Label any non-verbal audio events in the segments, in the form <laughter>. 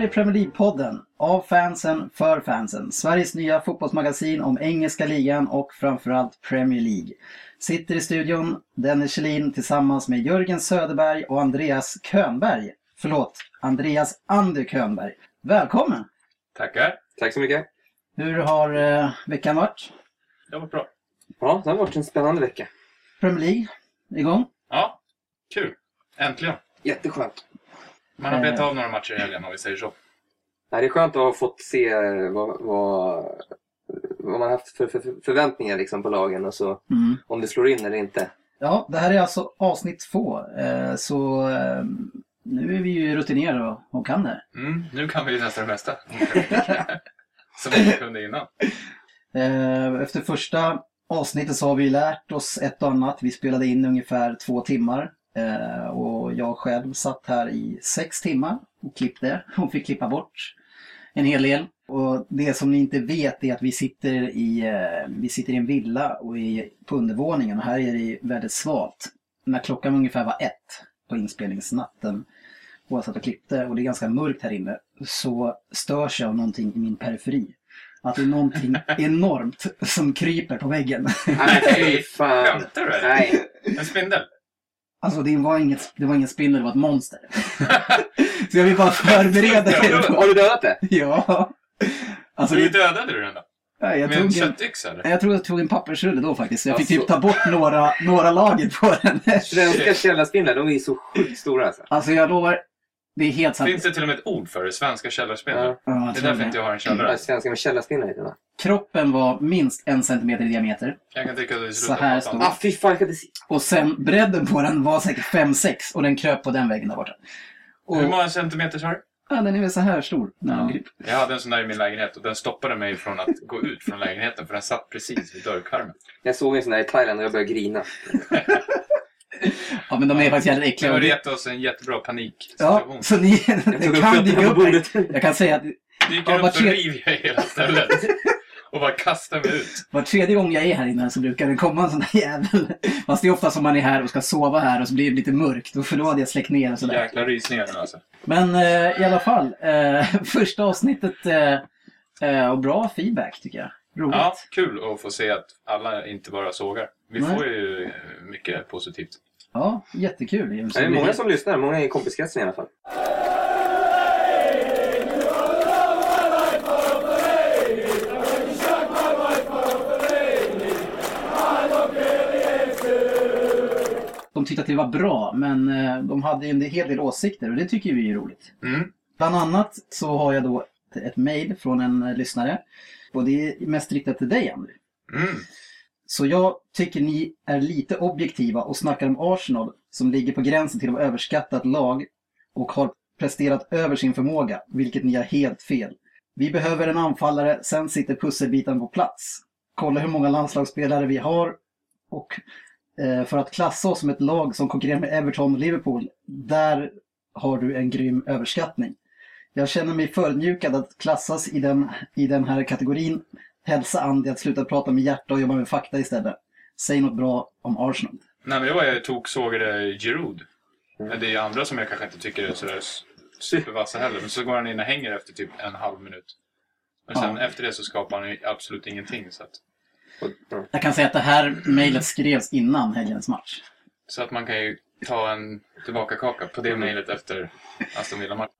här är Premier League-podden. Av fansen, för fansen. Sveriges nya fotbollsmagasin om engelska ligan och framförallt Premier League. Sitter i studion Dennis Kjellin tillsammans med Jörgen Söderberg och Andreas Könberg. Förlåt, Andreas Ander Könberg. Välkommen! Tackar. Tack så mycket. Hur har eh, veckan varit? Det har varit bra. Ja, det har varit en spännande vecka. Premier League, igång? Ja, kul. Äntligen. Jätteskönt. Man har Eh. betat av några matcher i helgen om vi säger så. Nej, det är skönt att ha fått se eh, vad, vad, vad man haft för, för, för förväntningar liksom på lagen och så Mm. om det slår in eller inte. Ja, det här är alltså avsnitt två. Eh, så eh, nu är vi ju rutinerade och, och kan det. Mm, nu kan vi ju nästan det mesta. <laughs> Som vi inte kunde innan. Eh, Efter första avsnittet så har vi lärt oss ett och annat. Vi spelade in ungefär två timmar. Eh, Och jag själv satt här i sex timmar och klippte <laughs> och fick klippa bort en hel del. Och det som ni inte vet är att vi sitter i, eh, vi sitter i en villa och är på undervåningen och här är det väldigt svalt. När klockan ungefär var ett på inspelningsnatten och jag satt och klippte och det är ganska mörkt här inne så störs jag av någonting i min periferi. Att det är någonting <laughs> enormt som kryper på väggen. Nej, fy <laughs> fan. Skämtar du? Nej. En spindel? Alltså det var, inget, det var ingen spindel, det var ett monster. <laughs> så jag vill bara förbereda er på... Har du dödat det? Ja. Alltså, Hur det, dödade du den då? jag, Med tog en, köttyxa eller? jag tror jag tog en pappersrulle då faktiskt. Så jag fick Alltså. typ ta bort några, några lager på den. Svenska <laughs> källarspindlar, de är så sjukt stora alltså. Alltså jag lovar, det är helt sant. Finns det till och med ett ord för det? Svenska källarspindlar? Ja. Ja, jag Det är därför det. inte jag har en källare. Svenska med källarspindlar heter det? Kroppen var minst en centimeter i diameter. Jag kan tycka att det är Så här slutet Ah, fy fan, jag kan inte se. Och sen bredden på den var säkert 5-6 och den kröp på den väggen där borta. Och, Hur många centimeter sa du? ja, den är väl så här stor. Ja. Jag hade en sån där i min lägenhet och den stoppade mig från att gå ut från lägenheten för den satt precis vid dörrkarmen. Jag såg en sån här i Thailand och jag började grina. <laughs> <laughs> Ja men de är faktiskt jävligt äckliga. Och det- reta oss en jättebra paniksituation. Ja, så ni Jag kan dyka upp. bordet. Jag kan säga att Dyker Ja, upp så river jag hela stället. Och bara kastar mig ut. var tredje gång jag är här inne så brukar det komma en sån här jävel. Fast det är ofta som man är här och ska sova här och så blir det lite mörkt. Och för då hade jag släckt ner och sådär. Jäkla rysningar nu alltså. Men eh, i alla fall, eh, <laughs> första avsnittet eh, eh, och bra feedback tycker jag. Roligt. Ja, kul att få se att alla inte bara sågar. Vi Nej. får ju eh, mycket positivt. Ja, jättekul. Det är många som lyssnar, många i kompiskretsen i alla fall. De tyckte att det var bra, men eh, de hade en hel del åsikter och det tycker vi är roligt. Mm. Bland annat så har jag då ett- mejl från en eh, lyssnare. Och det är mest riktat till dig, Andrew. Mm. Så jag tycker ni är lite objektiva och snackar om Arsenal som ligger på gränsen till att överskatta ett lag och har presterat över sin förmåga, vilket ni har helt fel. Vi behöver en anfallare, sen sitter pusselbiten på plats. Kolla hur många landslagsspelare vi har och eh, för att klassa oss som ett lag som konkurrerar med Everton och Liverpool, där har du en grym överskattning. Jag känner mig förödmjukad att klassas i den, i den här kategorin. Hälsa Andy att sluta prata med hjärta och jobba med fakta istället. Säg något bra om Arsenal. Nej, men det var jag toksågade Giroud. Det är ju andra som jag kanske inte tycker är sådär supervassa heller. Men så går han in och hänger efter typ en halv minut. Men sen Ja. efter det så skapar han ju absolut ingenting. Så att. Jag kan säga att det här mejlet skrevs innan helgens match. så att man kan ju ta en tillbaka-kaka på det mejlet efter Aston Villa-matchen.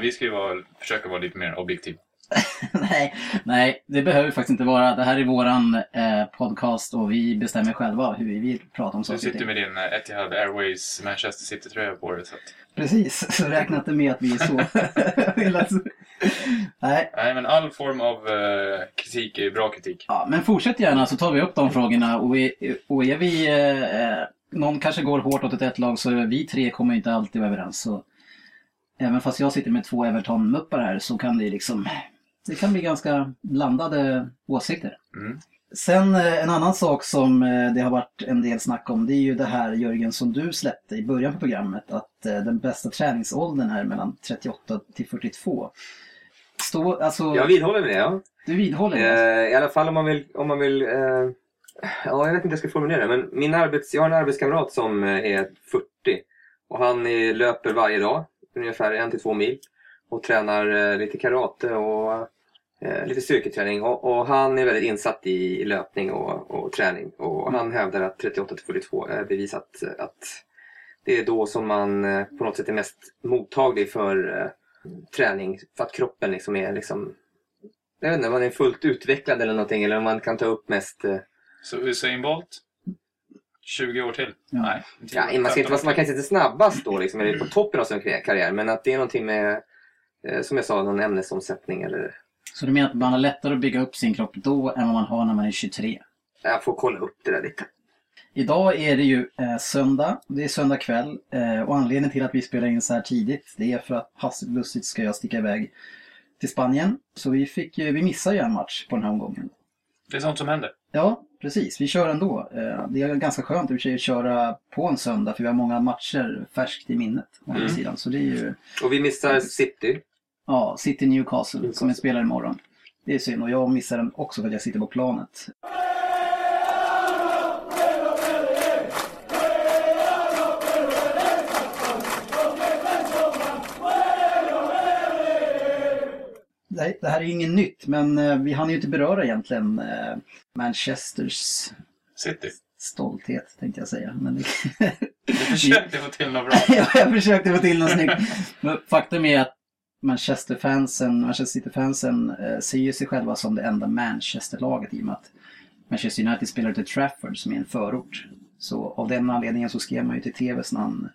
Vi ska ju vara, försöka vara lite mer objektiv. <laughs> nej, nej, det behöver faktiskt inte vara. Det här är våran eh, podcast och vi bestämmer själva hur vi vill prata om Du saker och sitter med din eh, Etihad Airways Manchester City-tröja på dig. Så att, Precis, <laughs> så räkna inte med att vi är så. <laughs> Nej, nej, men all form av eh, kritik är bra kritik. Ja, men fortsätt gärna så tar vi upp de frågorna och är, och är vi... Eh, någon kanske går hårt åt ett ett lag så vi tre kommer inte alltid vara överens. Så även fast jag sitter med två Everton-muppar här så kan det liksom... Det kan bli ganska blandade åsikter. Mm. Sen eh, en annan sak som eh, det har varit en del snack om det är ju det här Jörgen som du släppte i början på programmet att eh, den bästa träningsåldern är mellan 38 till 42. Stå, alltså, Jag vidhåller med det, ja. du vidhåller det? Eh, I alla fall om man vill... Om man vill eh, ja, jag vet inte hur jag ska formulera det. Men min arbets, jag har en arbetskamrat som är 40. Och han löper varje dag, ungefär en till två mil. Och tränar lite karate och lite styrketräning. Och, och han är väldigt insatt i löpning och, och träning. Och han hävdar att 38 till 42 är bevisat eh, att det är då som man eh, på något sätt är mest mottaglig för eh, träning. För att kroppen liksom är liksom jag vet inte, man är fullt utvecklad eller någonting eller om man kan ta upp mest... eh, Så Usain Bolt? 20 år till? Ja. Nej. Ja, man, ska inte, man kanske inte snabbast då liksom, eller på toppen av sin karriär- men att det är någonting med, eh, som jag sa, någon ämnesomsättning eller... Så du menar att man har lättare att bygga upp sin kropp då än vad man har när man är 23? Jag får kolla upp det där lite. Idag är det ju eh, söndag. Det är söndag kväll. Eh, och anledningen till att vi spelar in så här tidigt det är för att hastigt lustigt ska jag sticka iväg till Spanien. Så vi, fick, ju- vi missar ju en match på den här omgången. Det är sånt som händer. Ja, precis. Vi kör ändå. Eh, det är ganska skönt i och för sig att köra på en söndag för vi har många matcher färskt i minnet. Å andra Mm. sidan. Så det är ju Och vi missar City. Ja, City Newcastle, Newcastle. som är spelar imorgon. Det är synd och jag missar den också för att jag sitter på planet. Det det här är inget nytt, men eh, vi hann ju inte beröra egentligen eh, Manchesters City. stolthet, tänkte jag säga. Men. Du försökte få till något bra. <laughs> ja, jag försökte få till något snyggt. <laughs> Men faktum är att Manchester-fansen, Manchester City-fansen eh, ser ju sig själva som det enda Manchester-laget i och med att Manchester United spelar till Trafford som är en förort. Så av den anledningen så skrev man ju till TVs när han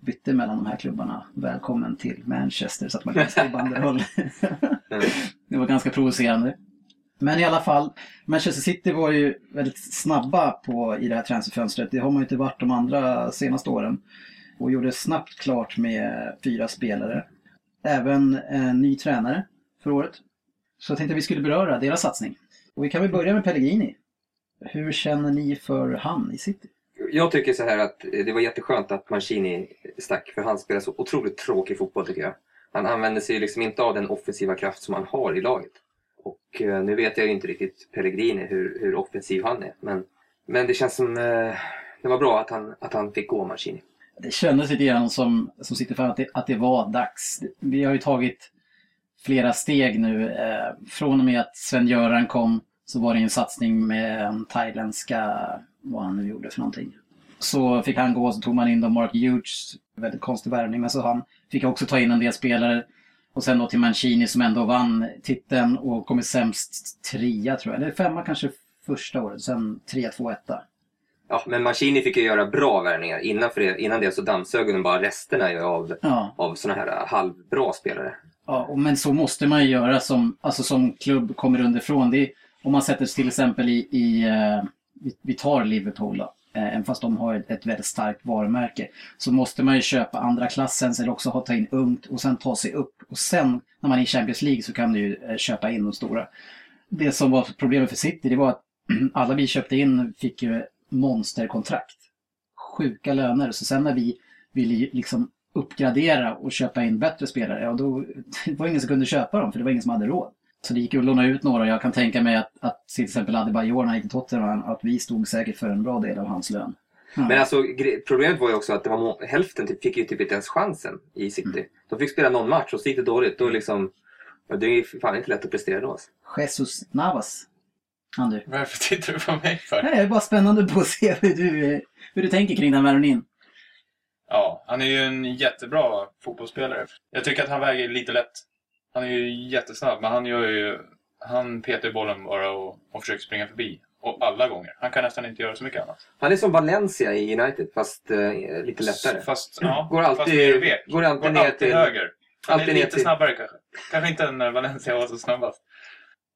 bytte mellan de här klubbarna. Välkommen till Manchester så att man kan skriva <laughs> banderoll. Mm. det var ganska provocerande. Men i alla fall, Manchester City var ju väldigt snabba på, i det här transferfönstret. Det har man ju inte varit de andra senaste åren. Och gjorde snabbt klart med fyra spelare. Även en ny tränare för året. Så jag tänkte att vi skulle beröra deras satsning. Och vi kan väl börja med Pellegrini. Hur känner ni för han i City? Jag tycker så här att det var jätteskönt att Mancini stack för han spelar så otroligt tråkig fotboll tycker jag. Han använder sig liksom inte av den offensiva kraft som han har i laget. Och eh, nu vet jag ju inte riktigt Pellegrini hur, hur offensiv han är. Men, men det känns som eh, det var bra att han, att han fick gå Mancini. Det kändes lite grann som, som sitter för att det, att det var dags. Vi har ju tagit flera steg nu. Eh, från och med att Sven-Göran kom så var det en satsning med en thailändska, vad han nu gjorde för någonting. Så fick han gå och så tog man in då Mark Hughes, väldigt konstig värvning, men så han fick också ta in en del spelare. Och sen då till Mancini som ändå vann titeln och kom i sämst trea tror jag, eller femma kanske första året, sen trea, två, etta. Ja, men Mancini fick ju göra bra värvningar. Innan, det, innan det så dammsög de bara resterna av, Ja. av såna här eh, halvbra spelare. Ja, men så måste man ju göra som, alltså som klubb kommer underifrån. Det är, om man sätter sig till exempel i, i eh, vi, tar Liverpool då, eh, även fast de har ett, ett väldigt starkt varumärke, så måste man ju köpa andra klassens eller också ha ta in ungt och sen ta sig upp. Och sen när man är i Champions League så kan du ju köpa in de stora. Det som var problemet för City, det var att <clears throat> alla vi köpte in fick ju monsterkontrakt. Sjuka löner. Så sen när vi ville liksom uppgradera och köpa in bättre spelare, ja då det var ingen som kunde köpa dem för det var ingen som hade råd. Så det gick ju att låna ut några. Jag kan tänka mig att, att till exempel Adebayor när han gick till Tottenham, att vi stod säkert för en bra del av hans lön. Ja. Men alltså problemet var ju också att det var hälften typ, fick ju typ inte ens chansen i City. Mm. De fick spela någon match och så gick det dåligt. Då liksom, det är ju fan inte lätt att prestera då. Alltså. Jesus Navas. Han du. Varför tittar du på mig för? Nej, Det är bara spännande på att se hur du, hur du tänker kring den värvningen. Ja, han är ju en jättebra fotbollsspelare. Jag tycker att han väger lite lätt. Han är ju jättesnabb, men han gör ju... Han petar bollen bara och, och försöker springa förbi. Och alla gånger. Han kan nästan inte göra så mycket annat. Han är som Valencia i United fast eh, lite lättare. Fast, ja, Går fast alltid- mer vek. går alltid går ner alltid till- höger. Han alltid är ner lite till- snabbare kanske. Kanske inte än när Valencia var så snabbast.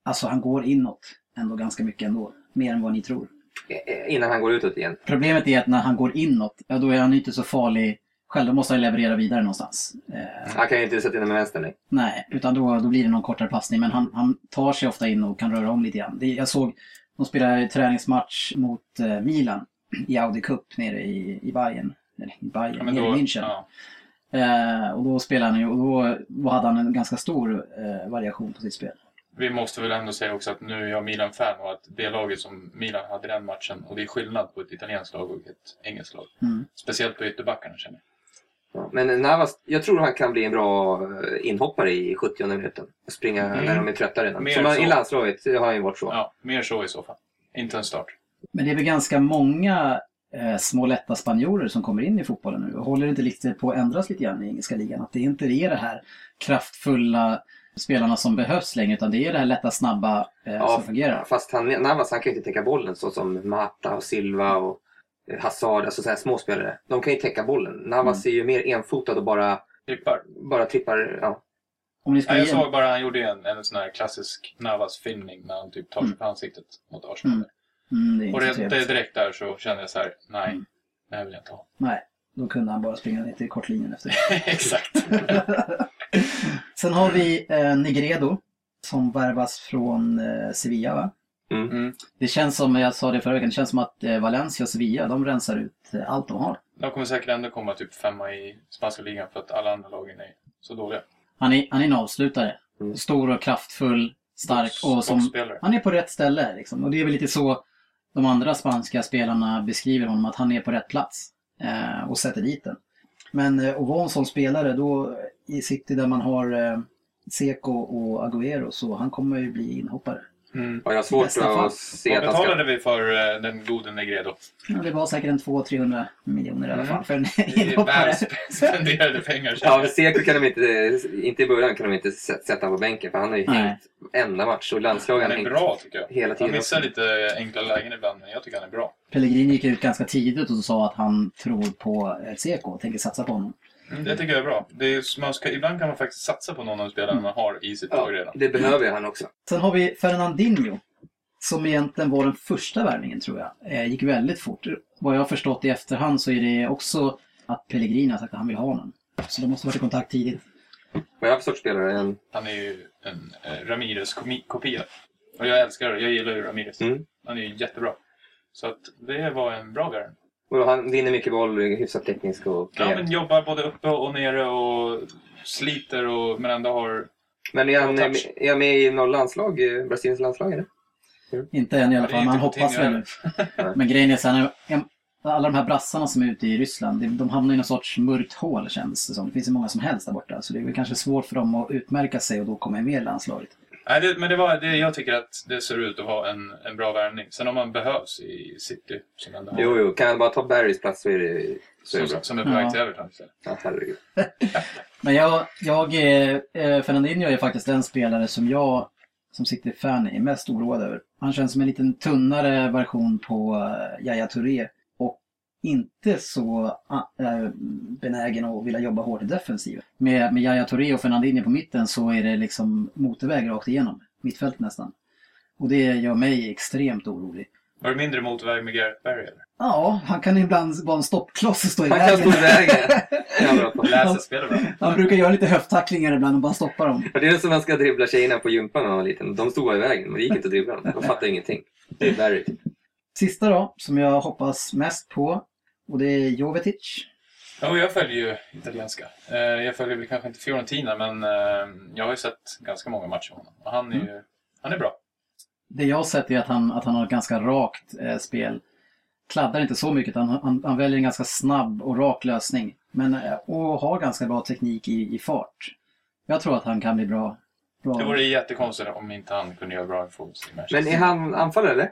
Alltså han går inåt ändå ganska mycket ändå. Mer än vad ni tror. Eh, Innan han går utåt igen. Problemet är att när han går inåt, ja då är han inte så farlig själv. Då måste han leverera vidare någonstans. Eh, Han kan ju inte sätta in den med vänster nej. nej, utan då, då blir det någon kortare passning. Men han, han tar sig ofta in och kan röra om lite grann. Det, jag såg, de spelade träningsmatch mot eh, Milan i Audi Cup nere i, i Bayern. Eller i Bayern, Ja, men nere då, i München. ja. Eh, och då spelade han ju, och då, då hade han en ganska stor eh, variation på sitt spel. Vi måste väl ändå säga också att nu är jag Milan-fan och att det laget som Milan hade i den matchen, och det är skillnad på ett italienskt lag och ett engelskt lag. Mm. Speciellt på ytterbackarna känner jag. Ja, men Navas, jag tror han kan bli en bra inhoppare i 70 minuten. Och springa Mm. när de är trötta redan. Mer Som så. i landslaget har han ju varit så. Ja, mer så i så fall. Inte en start. Men det är väl ganska många eh, små lätta spanjorer som kommer in i fotbollen nu. Håller det inte lite på att ändras lite grann i engelska ligan? Att det inte är det här kraftfulla spelarna som behövs längre utan det är det här lätta, snabba eh, Ja, som fungerar. Fast han, Navas han kan ju inte täcka bollen så som Mata och Silva och eh, Hazard, alltså så här små spelare. De kan ju täcka bollen. Navas Mm. är ju mer enfotad och bara, Trippar. bara trippar. Ja. Om ni Ja, ska jag ge... såg bara han gjorde en, en sån här klassisk Navas-filmning när han typ tar sig Mm. för ansiktet mot Arsenal. Mm. Mm, det är Och det, det trevligt. direkt där så kände jag så här, nej, Mm. det här vill jag inte ha. Nej, då kunde han bara springa ner till kortlinjen efter. <laughs> Exakt. <laughs> Sen har vi eh, Negredo som värvas från eh, Sevilla va? Mm. Mm. Det känns som, jag sa det förra veckan, det känns som att eh, Valencia och Sevilla, de rensar ut eh, allt de har. De kommer säkert ändå komma typ femma i spanska ligan för att alla andra lagen är så dåliga. Han är, han är en avslutare. Mm. Stor och kraftfull, stark och som, boxspelare. han är på rätt ställe. Liksom. Och det är väl lite så de andra spanska spelarna beskriver honom, att han är på rätt plats eh, och sätter dit den. Men eh, att vara en sån spelare då i City där man har eh, Seco och Agüero så han kommer ju bli inhoppare. Mm. Och jag har svårt bästa fall. att se Vad att han ska... betalade vi för eh, den gode Negredo? Ja, det var säkert en 200-300 miljoner i alla Mm. fall för en Det är inhoppare. spenderade pengar. Ja, men Seko kan de inte, inte i början kan de inte sätta på bänken för han har ju Nej. hängt enda match och landslaget han är hängt bra tycker jag. hela Han tiden. missar lite enkla lägen ibland, men jag tycker han är bra. Pellegrini gick ut ganska tidigt och sa att han tror på eh, Seco och tänker satsa på honom. Mm, det tycker jag är bra. Det är, man ska, ibland kan man faktiskt satsa på någon av spelarna man har i sitt Ja, lag redan. det behöver han också. Sen har vi Fernandinho. Som egentligen var den första värvningen tror jag. Eh, gick väldigt fort. Vad jag har förstått i efterhand så är det också att Pellegrini har sagt att han vill ha honom. Så de måste ha varit i kontakt tidigt. Vad jag för sorts spelare? En, Han är ju en eh, Ramirez-kopia. Och jag älskar det. Jag gillar ju Ramirez. Mm. Han är ju jättebra. Så att det var en bra värvning. Och han vinner mycket boll, hyfsat teknisk och Ja, men jobbar både uppe och nere och sliter och, men ändå har... Men är han, touch. är han med i något landslag, eh, Brasiliens landslag? Eller? Inte än i alla fall, men han hoppas väl nu. Men grejen är så här, alla de här brassarna som är ute i Ryssland, de- de hamnar i någon sorts mörkt hål känns det som. Det finns ju många som helst där borta. Så det är väl kanske svårt för dem att utmärka sig och då komma med i landslaget. Nej, det, men det var, det, jag tycker att det ser ut att vara en, en bra värvning. Sen om man behövs i City, som ändå har... Jo, jo. Kan han bara ta Barrys plats så är det, så är det bra. som, som är på väg Ja. till Everton istället. Ja, herregud. <laughs> Men jag, jag eh, eh, Fernandinho är faktiskt den spelare som jag som City-fan är mest oroad över. Han känns som en liten tunnare version på uh, Yahya Touré inte så ah, eh, benägen att vilja jobba hårt i defensiven. Med, med Yahya Touré och Fernandinho på mitten så är det liksom motorväg rakt igenom. Mittfält nästan. Och det gör mig extremt orolig. Var det mindre motorväg med Gareth Barry eller? Ja, han kan ibland vara en stoppkloss och stå i Han kan vägen. stå i vägen. Ja, bra på. Läser spelet bra. Han brukar göra lite höfttacklingar ibland och bara stoppa dem. Det är som man ska dribbla tjejerna på gympan när man var liten. De stod bara i vägen, men det gick inte att dribbla dem. De fattade ingenting. Det är Barry. Sista då, som jag hoppas mest på. Och det är Jovetic. Ja, jag följer ju italienska. Eh, Jag följer väl kanske inte Fiorentina, men eh, jag har ju sett ganska många matcher av honom. Och han är ju han är bra. Det jag har sett är att han, att han har ett ganska rakt eh, spel. Kladdar inte så mycket, han, han, han väljer en ganska snabb och rak lösning. Men, och har ganska bra teknik i, i fart. Jag tror att han kan bli bra. bra. Det vore jättekonstigt om inte han kunde göra bra ifrån sig Men är han anfallare eller?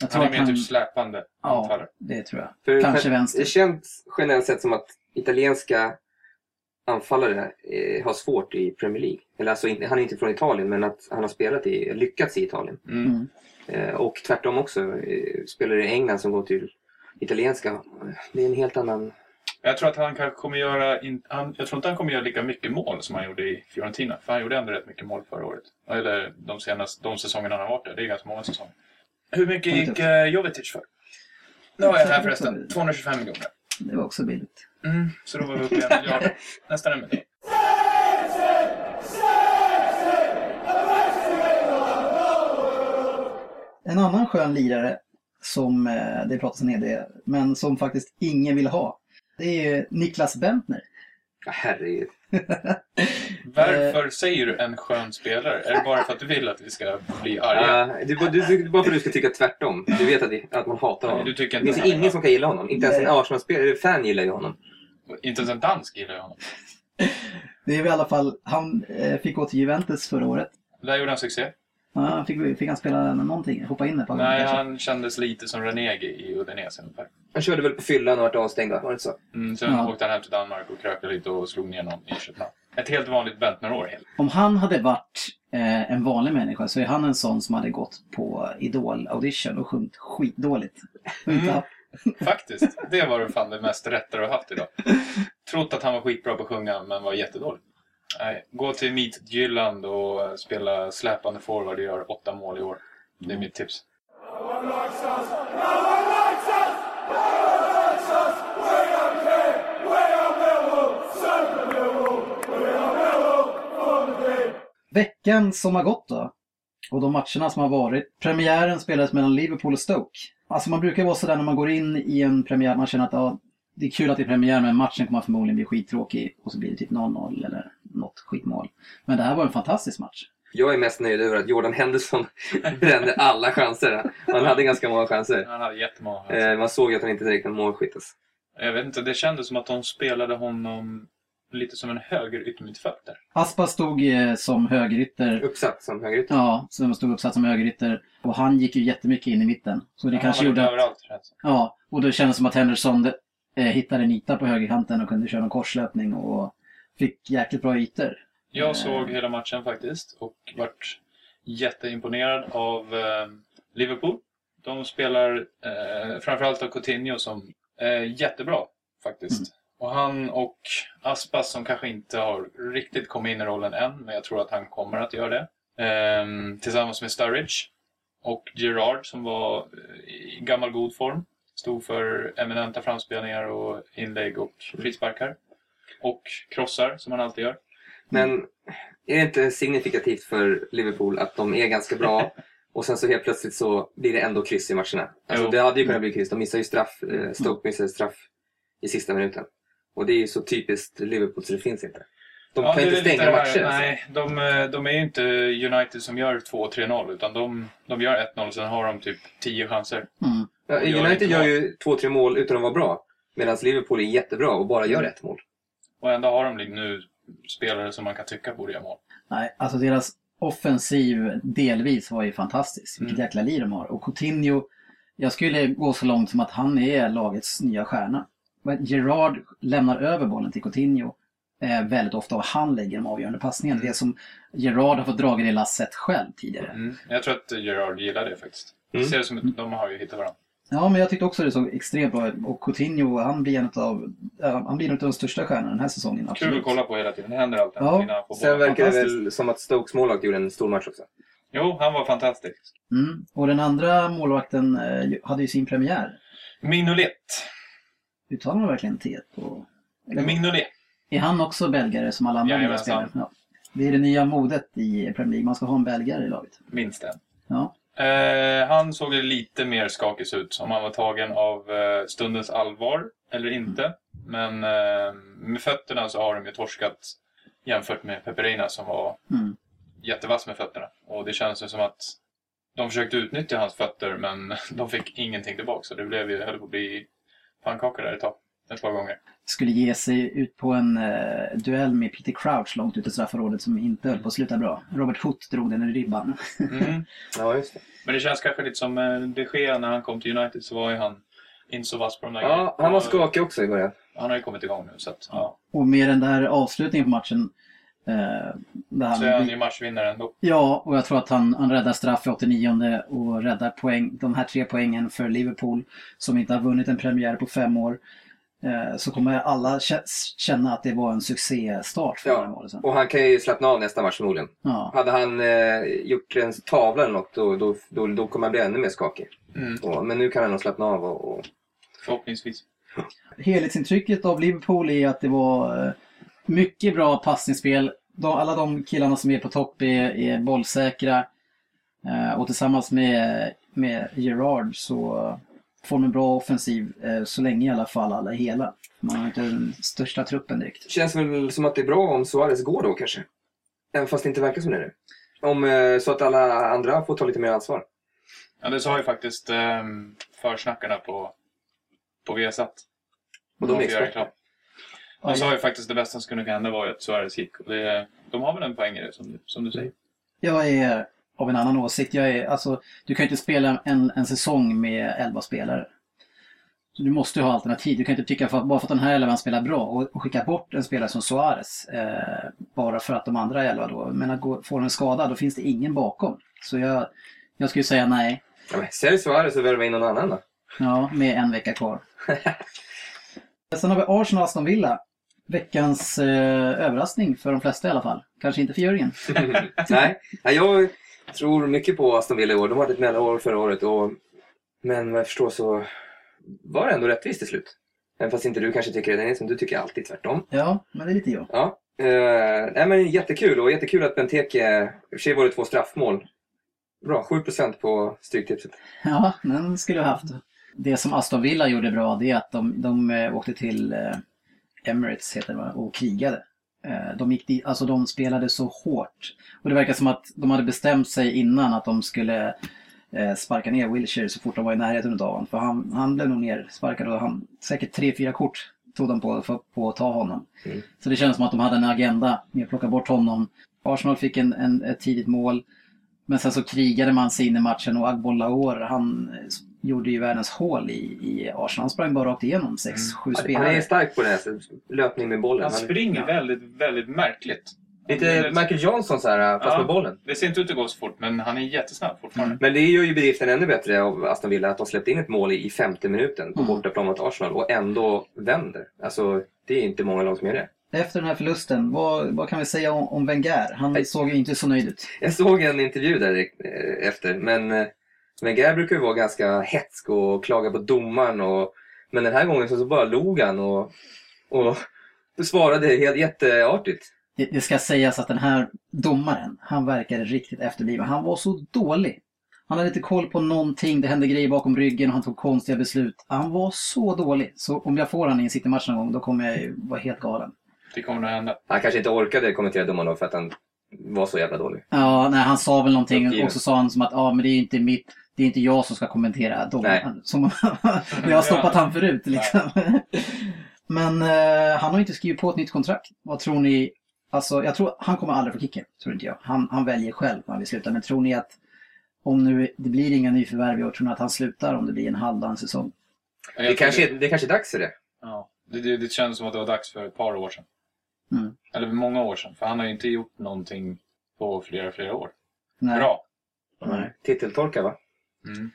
Jag tror Han är att mer typ släpande Ja, anfallare. det tror jag. För Kanske Det vänster. känns generellt sett som att italienska anfallare eh, har svårt i Premier League. Eller alltså, han är inte från Italien, men att han har spelat i, lyckats i Italien. Mm. Mm. Eh, och tvärtom också. Eh, spelar i England som går till italienska. Det är en helt annan... Jag tror att han kanske kommer göra... In, han, jag tror inte han kommer göra lika mycket mål som han gjorde i Fiorentina. För han gjorde ändå rätt mycket mål förra året. Eller de, senaste, de säsongerna han har varit där. Det är ganska många säsonger. Hur mycket gick uh, Jovetic för? Nu har jag här förresten. också. 225 miljoner. Det var också billigt. Mm, så då var vi uppe i en <laughs> miljard. Nästan en miljard. En annan skön lirare som eh, det pratas en hel del men som faktiskt ingen vill ha. Det är Niklas Bentner. Ja, herregud. <laughs> Varför säger du en skön spelare? Är det bara för att du vill att vi ska bli arga? Ja, det, är bara- du, du, bara för att du ska tycka tvärtom. Du vet att, att man hatar honom. Du tycker Det inte finns han är ingen som kan gilla honom. Inte ens en Nej. Arsenal-spelare, fan gillar ju honom. Inte ens en dansk gillar ju honom. Det är väl i alla fall, han eh, fick gå till Juventus förra året. Där gjorde han succé. Ja, fick, fick han spela någonting? Hoppa in ett par gånger Nej, kanske? han kändes lite som Renegi i Udinese ungefär. Han körde väl på fyllan och vart avstängd, va? Var det inte så? Mm, sen Ja. åkte han hem till Danmark och krökade lite och slog ner någon i Köpenhamn. Ett helt vanligt Bentner-år. Om han hade varit eh, en vanlig människa så är han en sån som hade gått på Idol-audition och sjungit skitdåligt. Mm. <laughs> Faktiskt. Det var det fan det mest rätta du har haft idag. Trott att han var skitbra på att sjunga, men var jättedålig. Nej, gå till Meet Jylland och spela släpande forward och gör åtta mål i år. Det är mitt tips. Veckan som har gått då, och de matcherna som har varit. Premiären spelades mellan Liverpool och Stoke. Alltså man brukar vara sådär när man går in i en premiär, man känner att ja, det är kul att det är premiär men matchen kommer förmodligen bli skittråkig och så blir det typ 0-0 eller något skitmål. Men det här var en fantastisk match. Jag är mest nöjd över att Jordan Henderson <laughs> brände alla chanser. Han hade ganska många chanser. Han hade jättemånga chanser. Eh, man såg att han inte direkt var målskytt. Jag vet inte, det kändes som att de spelade honom lite som en höger yttermittfältare. Aspa stod eh, som högerytter. Uppsatt som högerytter. Ja, som stod uppsatt som högerytter. Och han gick ju jättemycket in i mitten. Så det Han kanske var gjorde att... överallt det. Ja, och det kändes som att Henderson eh, hittade en yta på högerkanten och kunde köra en korslöpning och fick jäkligt bra ytor. Jag såg hela matchen faktiskt och vart jätteimponerad av eh, Liverpool. De spelar eh, framförallt av Coutinho som är jättebra faktiskt. Och han och Aspas som kanske inte har riktigt kommit in i rollen än, men jag tror att han kommer att göra det. Ehm, tillsammans med Sturridge och Gerard som var eh, i gammal god form. Stod för eminenta framspelningar och inlägg och frisparkar. Och krossar som han alltid gör. Men är det inte signifikativt för Liverpool att de är ganska bra <laughs> och sen så helt plötsligt så blir det ändå kryss i matcherna? Alltså Jo. det hade ju kunnat bli kryss. De missar ju straff. eh, Stoke missade straff i sista minuten. Och det är ju så typiskt Liverpool så det finns inte. De Ja, kan inte stänga här- matcher. alltså. Nej, de, eh, de är ju inte United som gör 2-3-0 utan de, de gör 1-0 sen har de typ 10 chanser. Mm. Ja, Och gör United gör ju två, tre mål utan att vara bra. Medan Liverpool är jättebra och bara gör ett mål. Och ändå har de nu spelare som man kan tycka borde göra mål. Nej, alltså deras offensiv delvis var ju fantastisk. Vilket Mm. jäkla liv de har. Och Coutinho, jag skulle gå så långt som att han är lagets nya stjärna. Gerard lämnar över bollen till Coutinho eh, väldigt ofta och han lägger de avgörande passningarna. Det som Gerard har fått dra det lasset själv tidigare. Mm. Jag tror att Gerard gillar det faktiskt. Mm. Det ser ut som att de har ju hittat varandra. Ja, men jag tyckte också det såg extremt bra ut. Och Coutinho, han blir en av, ja, han blir en av de största stjärnorna den här säsongen. Kul Absolut. att kolla på hela tiden. Det händer alltid Ja. Sen verkar det väl som att Stokes målvakt gjorde en stor match också. Jo, han var fantastisk. Mm. Och den andra målvakten eh, hade ju sin premiär. Mignolet. Uttalar man verkligen T på... Eller- Mignolet. Är han också belgare som alla andra Jajamensan. spelare? Ja. Det är det nya modet i Premier League. Man ska ha en belgare i laget. Minst en. Ja. Eh, han såg lite mer skakig ut, om han var tagen av eh, stundens allvar eller inte. Men eh, med fötterna så har de ju torskat jämfört med Peperina som var Mm. jättevass med fötterna. Och det känns ju som att de försökte utnyttja hans fötter men <laughs> de fick ingenting tillbaka. Så det blev ju, höll på att bli pannkaka där ett tag. Ett par gånger. Skulle ge sig ut på en eh, duell med Peter Crouch långt ut i straffområdet som inte höll på att sluta bra. Robert Hood drog den i ribban. Mm. <laughs> Ja, just det. Men det känns kanske lite som eh, de Gea när han kom till United så var ju han inte så vass på de där Ja, grejerna. han var skakig också i början. Han har ju kommit igång nu så att, ja. Och med den där avslutningen på matchen. Eh, där Så är han han, ju matchvinnare ändå. ja, och jag tror att han, han räddar straff i 89 och räddar poäng, de här tre poängen för Liverpool som inte har vunnit en premiär på fem år. Eh, så kommer alla kä- känna att det var en succéstart för Ja. sen. Och han kan ju slappna av nästa match förmodligen. Ja. Hade han eh, gjort en tavla eller något då, då, då, då kommer han bli ännu mer skakig. Mm. Och, men nu kan han nog slappna av och, och Förhoppningsvis. helhetsintrycket av Liverpool är att det var eh, mycket bra passningsspel. De, alla de killarna som är på topp är, är bollsäkra. Eh, och tillsammans med, med Gerard så får de en bra offensiv eh, så länge i alla fall alla är hela. Man har inte den största truppen direkt. känns väl som att det är bra om Suarez går då kanske. Även fast det inte verkar som det nu. Om, eh, så att alla andra får ta lite mer ansvar. Ja, det sa ju faktiskt um, försnackarna på, på Viasat. Och de är får göra experter. Han sa ju faktiskt det bästa som skulle kunna hända var ju att Suarez gick. Och det, de har väl en poäng i det, som, du- som du säger. Jag är av en annan åsikt. Jag är, alltså, du kan ju inte spela en, en säsong med 11 spelare. Så du måste ju ha alternativ. Du kan inte tycka för att bara för att den här 11 spelar bra och, och skicka bort en spelare som Suarez eh, bara för att de andra 11 då, men att gå, får en skada, då finns det ingen bakom. Så jag, jag skulle säga nej. Ja, men sälj Suarez och värva in någon annan då. Ja, med en vecka kvar. <laughs> Sen har vi Arsenal Aston Villa. Veckans eh, överraskning för de flesta i alla fall. Kanske inte för Jörgen. <laughs> <laughs> Nej, ja, jag tror mycket på Aston Villa i år. De hade ett mellanår förra året. Och, men vad jag förstår så var det ändå rättvist till slut. Även fast inte du kanske tycker det, men du tycker alltid tvärtom. Ja, men det är lite jag. Ja. Eh, nej, men jättekul och jättekul att Benteke, i och för sig var det två straffmål. Bra, 7% på Stryktipset. Ja, den skulle jag haft. Det som Aston Villa gjorde bra, det är att de, de eh, åkte till eh, Emirates heter det, och krigade. Eh, de, gick dit, alltså de spelade så hårt. Och det verkar som att de hade bestämt sig innan att de skulle sparka ner Wilshire så fort de var i närheten av honom. För han, han blev nog nersparkad och han, säkert tre, fyra kort tog de på, för, på att ta honom. Mm. Så det känns som att de hade en agenda med att plocka bort honom. Arsenal fick en, en, ett tidigt mål. Men sen så krigade man sig in i matchen och Agbollaor, han gjorde ju världens hål i, i Arsenal. Han sprang bara rakt igenom 6-7 Han spelare. är stark på det här, löpning med bollen. Han Han, springer väldigt, väldigt märkligt. lite Michael Johnson så här, fast Ja. med bollen. Det ser inte ut att gå så fort, men han är jättesnabb fortfarande. Men det gör ju bedriften ännu bättre av Aston Villa att de släppte in ett mål i femte minuten på Mm. bortaplan mot Arsenal och ändå vänder. Alltså, det är inte många lag som gör det. Efter den här förlusten, vad, vad kan vi säga om, om Wenger? Han Nej. såg ju inte så nöjd ut. Jag såg en intervju där eh, efter, men eh, Wenger brukar ju vara ganska hetsk och klaga på domaren. Och, men den här gången så, så bara log han och, och svarade helt jätteartigt. Det, det ska sägas att den här domaren, han verkade riktigt efterbliven. Han var så dålig. Han hade inte koll på någonting, det hände grejer bakom ryggen och han tog konstiga beslut. Han var så dålig. Så om jag får han i en City-match någon gång, då kommer jag ju vara helt galen. Det kommer nog hända. Han kanske inte orkade kommentera domaren då för att han var så jävla dålig. Ja, nej, han sa väl någonting och så sa han som att ja, men det är inte mitt, det är inte jag som ska kommentera domaren. Som <laughs> jag har stoppat han förut liksom. <laughs> Men eh, han har inte skrivit på ett nytt kontrakt. Vad tror ni? Alltså, jag tror han kommer aldrig få kicken, tror inte jag. Han, han väljer själv när han vill sluta. Men tror ni att om nu det blir inga nyförvärv i år, tror ni att han slutar om det blir en halvdan säsong? Det kanske, det kanske är dags för det. Ja, det, det, det känns som att det var dags för ett par år sedan. Mm. Eller många år sedan, för han har ju inte gjort någonting på flera, flera år. Nej. Bra. Nej. Titeltorka va? Mm.